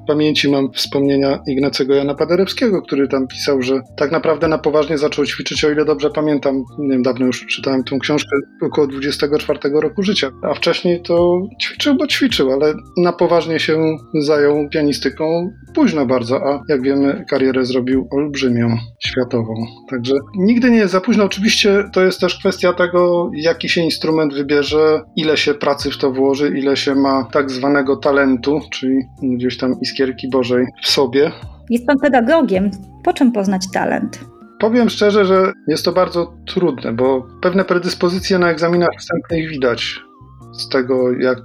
w pamięci mam wspomnienia Ignacego Jana Paderewskiego, który tam pisał, że tak naprawdę na poważnie zaczął ćwiczyć, o ile dobrze pamiętam, nie wiem, dawno już czytałem tą książkę, około 24 roku życia, a wcześniej to ćwiczył, bo ćwiczył, ale na poważnie się zajął pianistyką późno bardzo, a jak wiemy karierę zrobił olbrzymią, światową. Także nigdy nie jest za późno. Oczywiście to jest też kwestia tego, jaki się instrument wybierze, ile się pracy w to włoży, ile się ma tak zwanego talentu, czyli gdzieś tam iskierki Bożej w sobie. Jest Pan pedagogiem. Po czym poznać talent? Powiem szczerze, że jest to bardzo trudne, bo pewne predyspozycje na egzaminach wstępnych widać z tego, jak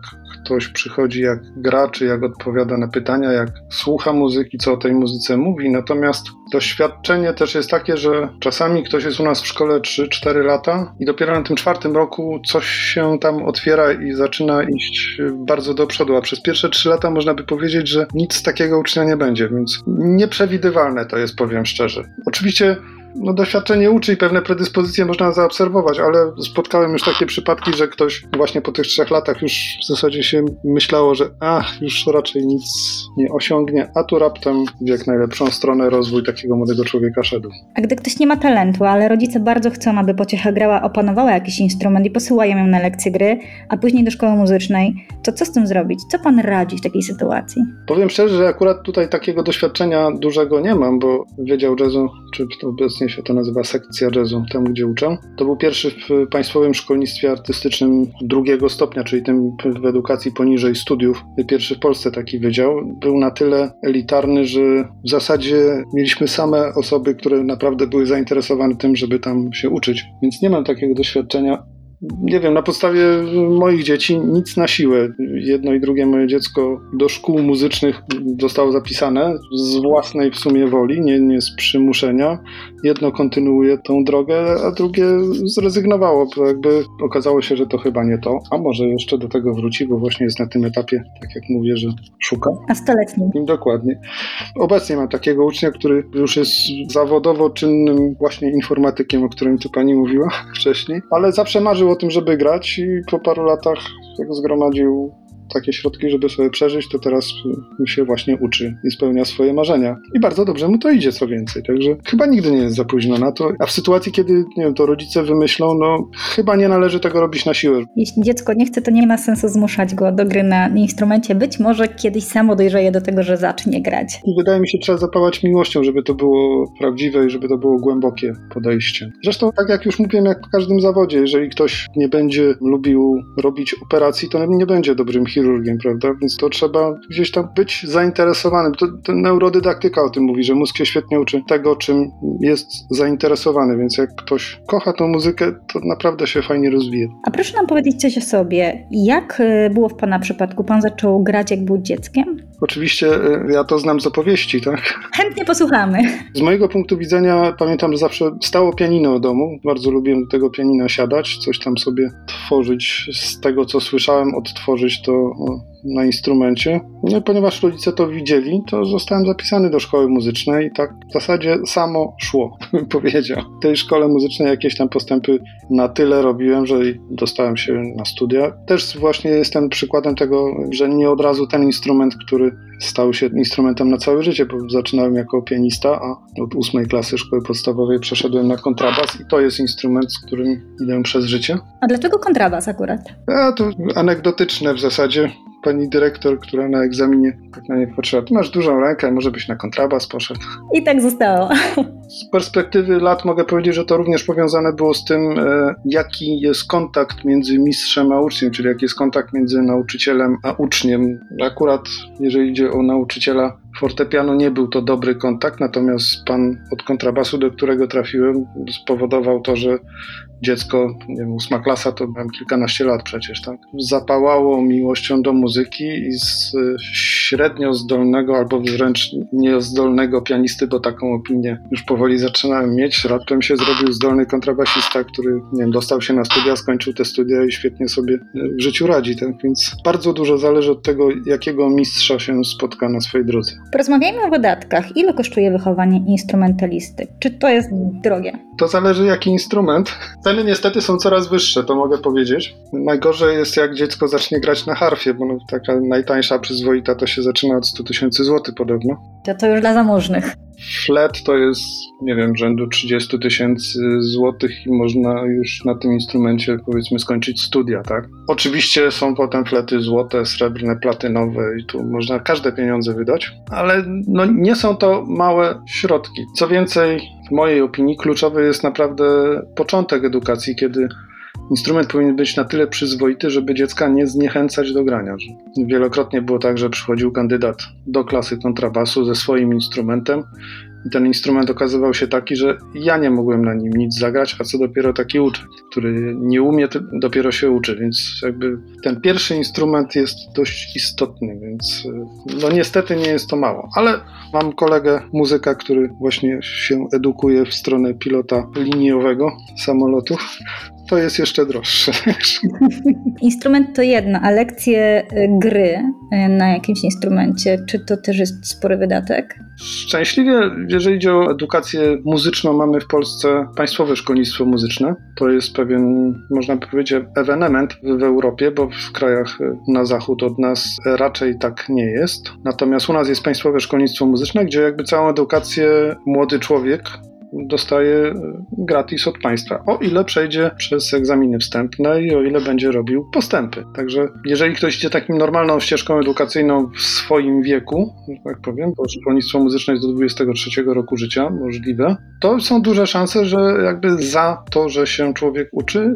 ktoś przychodzi, jak gra, czy jak odpowiada na pytania, jak słucha muzyki, co o tej muzyce mówi. Natomiast doświadczenie też jest takie, że czasami ktoś jest u nas w szkole 3-4 lata i dopiero na tym czwartym roku coś się tam otwiera i zaczyna iść bardzo do przodu, a przez pierwsze 3 lata można by powiedzieć, że nic takiego ucznia nie będzie, więc nieprzewidywalne to jest, powiem szczerze. Oczywiście no, doświadczenie uczy i pewne predyspozycje można zaobserwować, ale spotkałem już takie przypadki, że ktoś właśnie po tych trzech latach już w zasadzie się myślało, że ach, już raczej nic nie osiągnie, a tu raptem w jak najlepszą stronę rozwój takiego młodego człowieka szedł. A gdy ktoś nie ma talentu, ale rodzice bardzo chcą, aby pociecha grała opanowała jakiś instrument i posyłają ją na lekcje gry, a później do szkoły muzycznej, to co z tym zrobić? Co pan radzi w takiej sytuacji? Powiem szczerze, że akurat tutaj takiego doświadczenia dużego nie mam, bo Wydział Jazzu, czy obecnie się to nazywa sekcja jazzu, tam gdzie uczę, to był pierwszy w Państwowym Szkolnictwie Artystycznym drugiego stopnia, czyli tym w edukacji poniżej studiów, pierwszy w Polsce taki wydział. Był na tyle elitarny, że w zasadzie mieliśmy same osoby, które naprawdę były zainteresowane tym, żeby tam się uczyć, więc nie mam takiego doświadczenia nie wiem, na podstawie moich dzieci nic na siłę. Jedno i drugie moje dziecko do szkół muzycznych zostało zapisane z własnej w sumie woli, nie, nie z przymuszenia. Jedno kontynuuje tą drogę, a drugie zrezygnowało, bo jakby okazało się, że to chyba nie to. A może jeszcze do tego wróci, bo właśnie jest na tym etapie, tak jak mówię, że szuka. A stoletnim? Dokładnie. Obecnie mam takiego ucznia, który już jest zawodowo czynnym właśnie informatykiem, o którym tu pani mówiła wcześniej, ale zawsze marzył o tym, żeby grać i po paru latach jak zgromadził takie środki, żeby sobie przeżyć, to teraz się właśnie uczy i spełnia swoje marzenia. I bardzo dobrze mu to idzie, co więcej. Także chyba nigdy nie jest za późno na to. A w sytuacji, kiedy nie wiem, to rodzice wymyślą, no chyba nie należy tego robić na siłę. Jeśli dziecko nie chce, to nie ma sensu zmuszać go do gry na instrumencie. Być może kiedyś samo dojrzeje do tego, że zacznie grać. I wydaje mi się, trzeba zapawać miłością, żeby to było prawdziwe i żeby to było głębokie podejście. Zresztą, tak jak już mówiłem, jak w każdym zawodzie, jeżeli ktoś nie będzie lubił robić operacji, to nie będzie dobrym chirurgiem chirurgiem, prawda? Więc to trzeba gdzieś tam być zainteresowanym. To, to neurodydaktyka o tym mówi, że mózg się świetnie uczy tego, czym jest zainteresowany, więc jak ktoś kocha tą muzykę, to naprawdę się fajnie rozwija. A proszę nam powiedzieć coś o sobie. Jak y, było w Pana przypadku? Pan zaczął grać, jak był dzieckiem? Oczywiście y, ja to znam z opowieści, tak? Chętnie posłuchamy. Z mojego punktu widzenia pamiętam, że zawsze stało pianino w domu. Bardzo lubiłem do tego pianina siadać, coś tam sobie tworzyć z tego, co słyszałem, odtworzyć to na instrumencie. No i ponieważ rodzice to widzieli, to zostałem zapisany do szkoły muzycznej i tak w zasadzie samo szło, bym powiedział. W tej szkole muzycznej jakieś tam postępy na tyle robiłem, że dostałem się na studia. Też właśnie jestem przykładem tego, że nie od razu ten instrument, który stał się instrumentem na całe życie, bo zaczynałem jako pianista, a od ósmej klasy szkoły podstawowej przeszedłem na kontrabas i to jest instrument, z którym idę przez życie. A dlaczego kontrabas akurat? A to anegdotyczne w zasadzie pani dyrektor, która na egzaminie tak na nie patrzyła, ty masz dużą rękę, może byś na kontrabas poszedł. I tak zostało. Z perspektywy lat mogę powiedzieć, że to również powiązane było z tym, e, jaki jest kontakt między mistrzem a uczniem, czyli jaki jest kontakt między nauczycielem a uczniem. Akurat jeżeli idzie o nauczyciela fortepianu, nie był to dobry kontakt, natomiast pan od kontrabasu, do którego trafiłem, spowodował to, że dziecko, nie wiem, ósma klasa to miałem kilkanaście lat przecież, tak? Zapałało miłością do muzyki i z średnio zdolnego albo wręcz niezdolnego pianisty, bo taką opinię już powoli zaczynałem mieć. Raptem się zrobił zdolny kontrabasista, który, nie wiem, dostał się na studia, skończył te studia i świetnie sobie w życiu radzi, tak? Więc bardzo dużo zależy od tego, jakiego mistrza się spotka na swojej drodze. Porozmawiajmy o wydatkach. Ile kosztuje wychowanie instrumentalisty? Czy to jest drogie? To zależy jaki instrument. Ceny niestety są coraz wyższe, to mogę powiedzieć. Najgorzej jest jak dziecko zacznie grać na harfie, bo no, taka najtańsza przyzwoita to się zaczyna od 100 tysięcy złotych podobno. To to już dla zamożnych. Flet to jest, nie wiem, rzędu 30 tysięcy złotych i można już na tym instrumencie powiedzmy skończyć studia, tak? Oczywiście są potem flety złote, srebrne, platynowe i tu można każde pieniądze wydać, ale no, nie są to małe środki. Co więcej, w mojej opinii kluczowy jest naprawdę początek edukacji, kiedy instrument powinien być na tyle przyzwoity, żeby dziecka nie zniechęcać do grania. Wielokrotnie było tak, że przychodził kandydat do klasy kontrabasu ze swoim instrumentem I ten instrument okazywał się taki, że ja nie mogłem na nim nic zagrać, a co dopiero taki uczeń, który nie umie, dopiero się uczy, więc jakby ten pierwszy instrument jest dość istotny, więc y, no niestety nie jest to mało, ale mam kolegę muzyka, który właśnie się edukuje w stronę pilota liniowego samolotów. To jest jeszcze droższe. Instrument to jedno, a lekcje y, gry y, na jakimś instrumencie, czy to też jest spory wydatek? Szczęśliwie, jeżeli idzie o edukację muzyczną, mamy w Polsce Państwowe Szkolnictwo Muzyczne. To jest pewien, można powiedzieć, ewenement w Europie, bo w krajach na zachód od nas raczej tak nie jest. Natomiast u nas jest Państwowe Szkolnictwo Muzyczne, gdzie jakby całą edukację młody człowiek dostaje gratis od państwa, o ile przejdzie przez egzaminy wstępne i o ile będzie robił postępy. Także jeżeli ktoś idzie takim normalną ścieżką edukacyjną w swoim wieku, że tak powiem, bo szkolnictwo muzyczne jest do 23 roku życia możliwe, to są duże szanse, że jakby za to, że się człowiek uczy,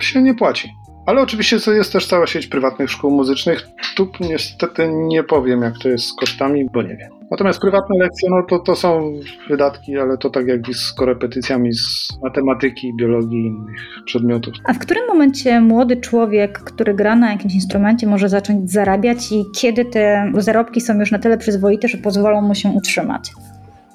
się nie płaci. Ale oczywiście jest też cała sieć prywatnych szkół muzycznych. Tu niestety nie powiem, jak to jest z kosztami, bo nie wiem. Natomiast prywatne lekcje, no to, to są wydatki, ale to tak jak z korepetycjami z matematyki, biologii i innych przedmiotów. A w którym momencie młody człowiek, który gra na jakimś instrumencie, może zacząć zarabiać i kiedy te zarobki są już na tyle przyzwoite, że pozwolą mu się utrzymać?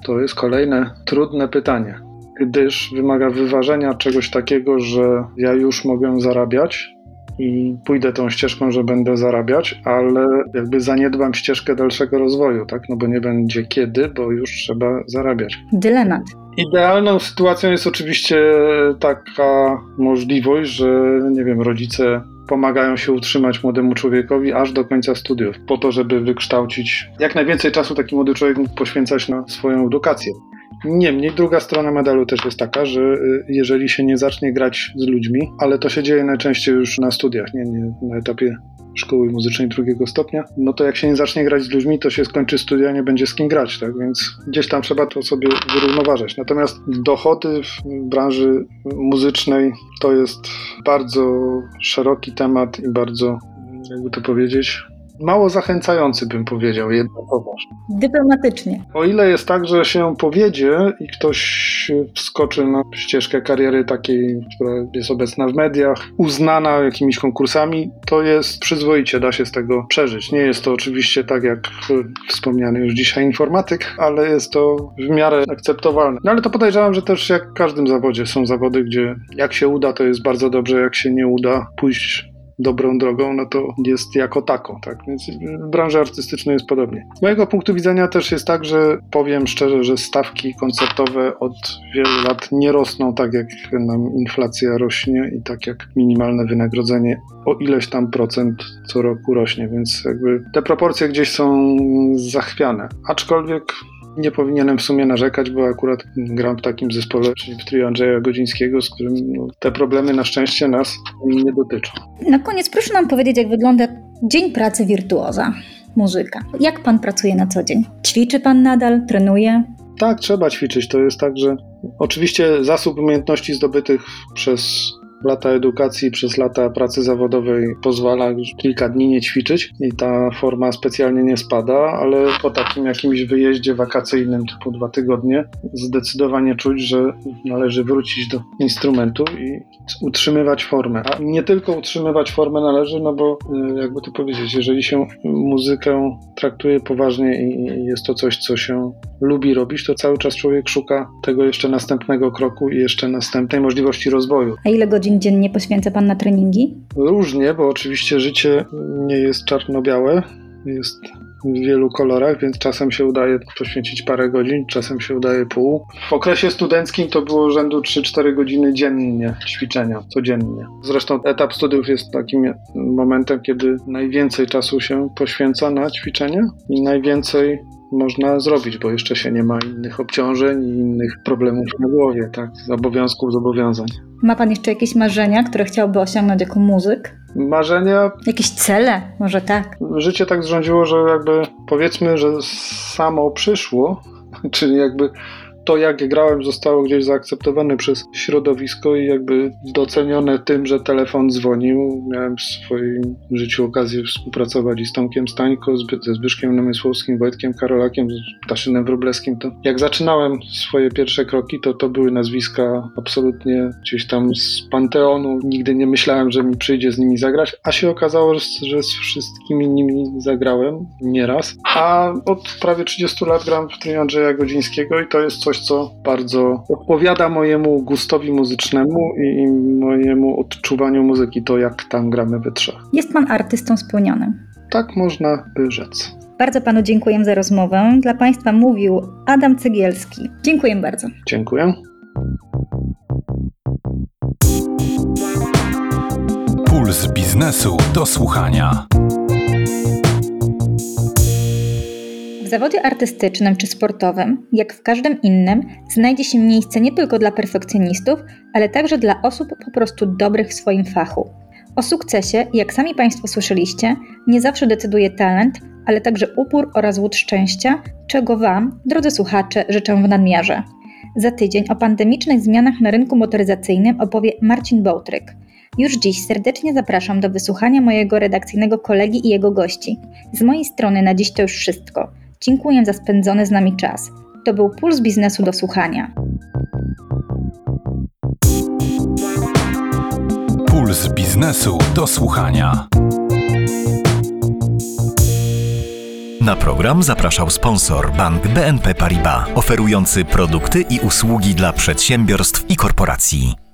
To jest kolejne trudne pytanie, gdyż wymaga wyważenia czegoś takiego, że ja już mogę zarabiać i pójdę tą ścieżką, że będę zarabiać, ale jakby zaniedbam ścieżkę dalszego rozwoju, tak? No bo nie będzie kiedy, bo już trzeba zarabiać. Dylemat. Idealną sytuacją jest oczywiście taka możliwość, że nie wiem, rodzice pomagają się utrzymać młodemu człowiekowi aż do końca studiów, po to, żeby wykształcić jak najwięcej czasu taki młody człowiek mógł poświęcać na swoją edukację. Niemniej druga strona medalu też jest taka, że y, jeżeli się nie zacznie grać z ludźmi, ale to się dzieje najczęściej już na studiach, nie, nie na etapie szkoły muzycznej drugiego stopnia, no to jak się nie zacznie grać z ludźmi, to się skończy studia, nie będzie z kim grać, tak? Więc gdzieś tam trzeba to sobie wyrównoważać. Natomiast dochody w branży muzycznej to jest bardzo szeroki temat i bardzo, jakby to powiedzieć, mało zachęcający, bym powiedział, jednakowoż. Dyplomatycznie. O ile jest tak, że się powiedzie i ktoś wskoczy na ścieżkę kariery takiej, która jest obecna w mediach, uznana jakimiś konkursami, to jest przyzwoicie, da się z tego przeżyć. Nie jest to oczywiście tak jak wspomniany już dzisiaj informatyk, ale jest to w miarę akceptowalne. No ale to podejrzewam, że też jak w każdym zawodzie są zawody, gdzie jak się uda, to jest bardzo dobrze, jak się nie uda, pójść dobrą drogą, no to jest jako taką, tak? Więc w branży artystycznej jest podobnie. Z mojego punktu widzenia też jest tak, że powiem szczerze, że stawki koncertowe od wielu lat nie rosną tak, jak nam inflacja rośnie i tak jak minimalne wynagrodzenie o ileś tam procent co roku rośnie, więc jakby te proporcje gdzieś są zachwiane. Aczkolwiek nie powinienem w sumie narzekać, bo akurat gram w takim zespole, czyli w trio Andrzeja Godzińskiego, z którym no, te problemy na szczęście nas nie dotyczą. Na koniec proszę nam powiedzieć, jak wygląda dzień pracy wirtuoza, muzyka. Jak pan pracuje na co dzień? Ćwiczy pan nadal? Trenuje? Tak, trzeba ćwiczyć. To jest tak, że oczywiście zasób umiejętności zdobytych przez lata edukacji, przez lata pracy zawodowej pozwala już kilka dni nie ćwiczyć i ta forma specjalnie nie spada, ale po takim jakimś wyjeździe wakacyjnym typu dwa tygodnie zdecydowanie czuć, że należy wrócić do instrumentu i utrzymywać formę. A nie tylko utrzymywać formę należy, no bo y, jakby to powiedzieć, jeżeli się muzykę traktuje poważnie i jest to coś, co się lubi robić, to cały czas człowiek szuka tego jeszcze następnego kroku i jeszcze następnej możliwości rozwoju. A ile godzin dziennie poświęca pan na treningi? Różnie, bo oczywiście życie nie jest czarno-białe, jest w wielu kolorach, więc czasem się udaje poświęcić parę godzin, czasem się udaje pół. W okresie studenckim to było rzędu 3-4 godziny dziennie ćwiczenia, codziennie. Zresztą etap studiów jest takim momentem, kiedy najwięcej czasu się poświęca na ćwiczenie i najwięcej można zrobić, bo jeszcze się nie ma innych obciążeń i innych problemów na głowie, tak? Obowiązków, zobowiązań. Ma pan jeszcze jakieś marzenia, które chciałby osiągnąć jako muzyk? Marzenia Jakieś cele? Może tak? życie tak zrządziło, że jakby powiedzmy, że samo przyszło, czyli jakby to, jak grałem, zostało gdzieś zaakceptowane przez środowisko i jakby docenione tym, że telefon dzwonił. Miałem w swoim życiu okazję współpracować z Tomkiem Stańko, ze Zbyszkiem Namysłowskim, Wojtkiem Karolakiem, z Taszynem Wróblewskim. To jak zaczynałem swoje pierwsze kroki, to to były nazwiska absolutnie gdzieś tam z panteonu. Nigdy nie myślałem, że mi przyjdzie z nimi zagrać, a się okazało, że, że z wszystkimi nimi zagrałem nieraz. A od prawie 30 lat gram w trio Andrzeja Godzińskiego i to jest coś, co bardzo odpowiada mojemu gustowi muzycznemu i, i mojemu odczuwaniu muzyki, to jak tam gramy we trzech. Jest pan artystą spełnionym. Tak można by rzec. Bardzo panu dziękuję za rozmowę. Dla państwa mówił Adam Cegielski. Dziękuję bardzo. Dziękuję. Puls biznesu do słuchania. W zawodzie artystycznym czy sportowym, jak w każdym innym, znajdzie się miejsce nie tylko dla perfekcjonistów, ale także dla osób po prostu dobrych w swoim fachu. O sukcesie, jak sami Państwo słyszeliście, nie zawsze decyduje talent, ale także upór oraz łód szczęścia, czego Wam, drodzy słuchacze, życzę w nadmiarze. Za tydzień o pandemicznych zmianach na rynku motoryzacyjnym opowie Marcin Bołtryk. Już dziś serdecznie zapraszam do wysłuchania mojego redakcyjnego kolegi i jego gości. Z mojej strony na dziś to już wszystko. Dziękuję za spędzony z nami czas. To był Puls Biznesu do słuchania. Puls biznesu do słuchania. Na program zapraszał sponsor bank BNP Paribas, oferujący produkty i usługi dla przedsiębiorstw i korporacji.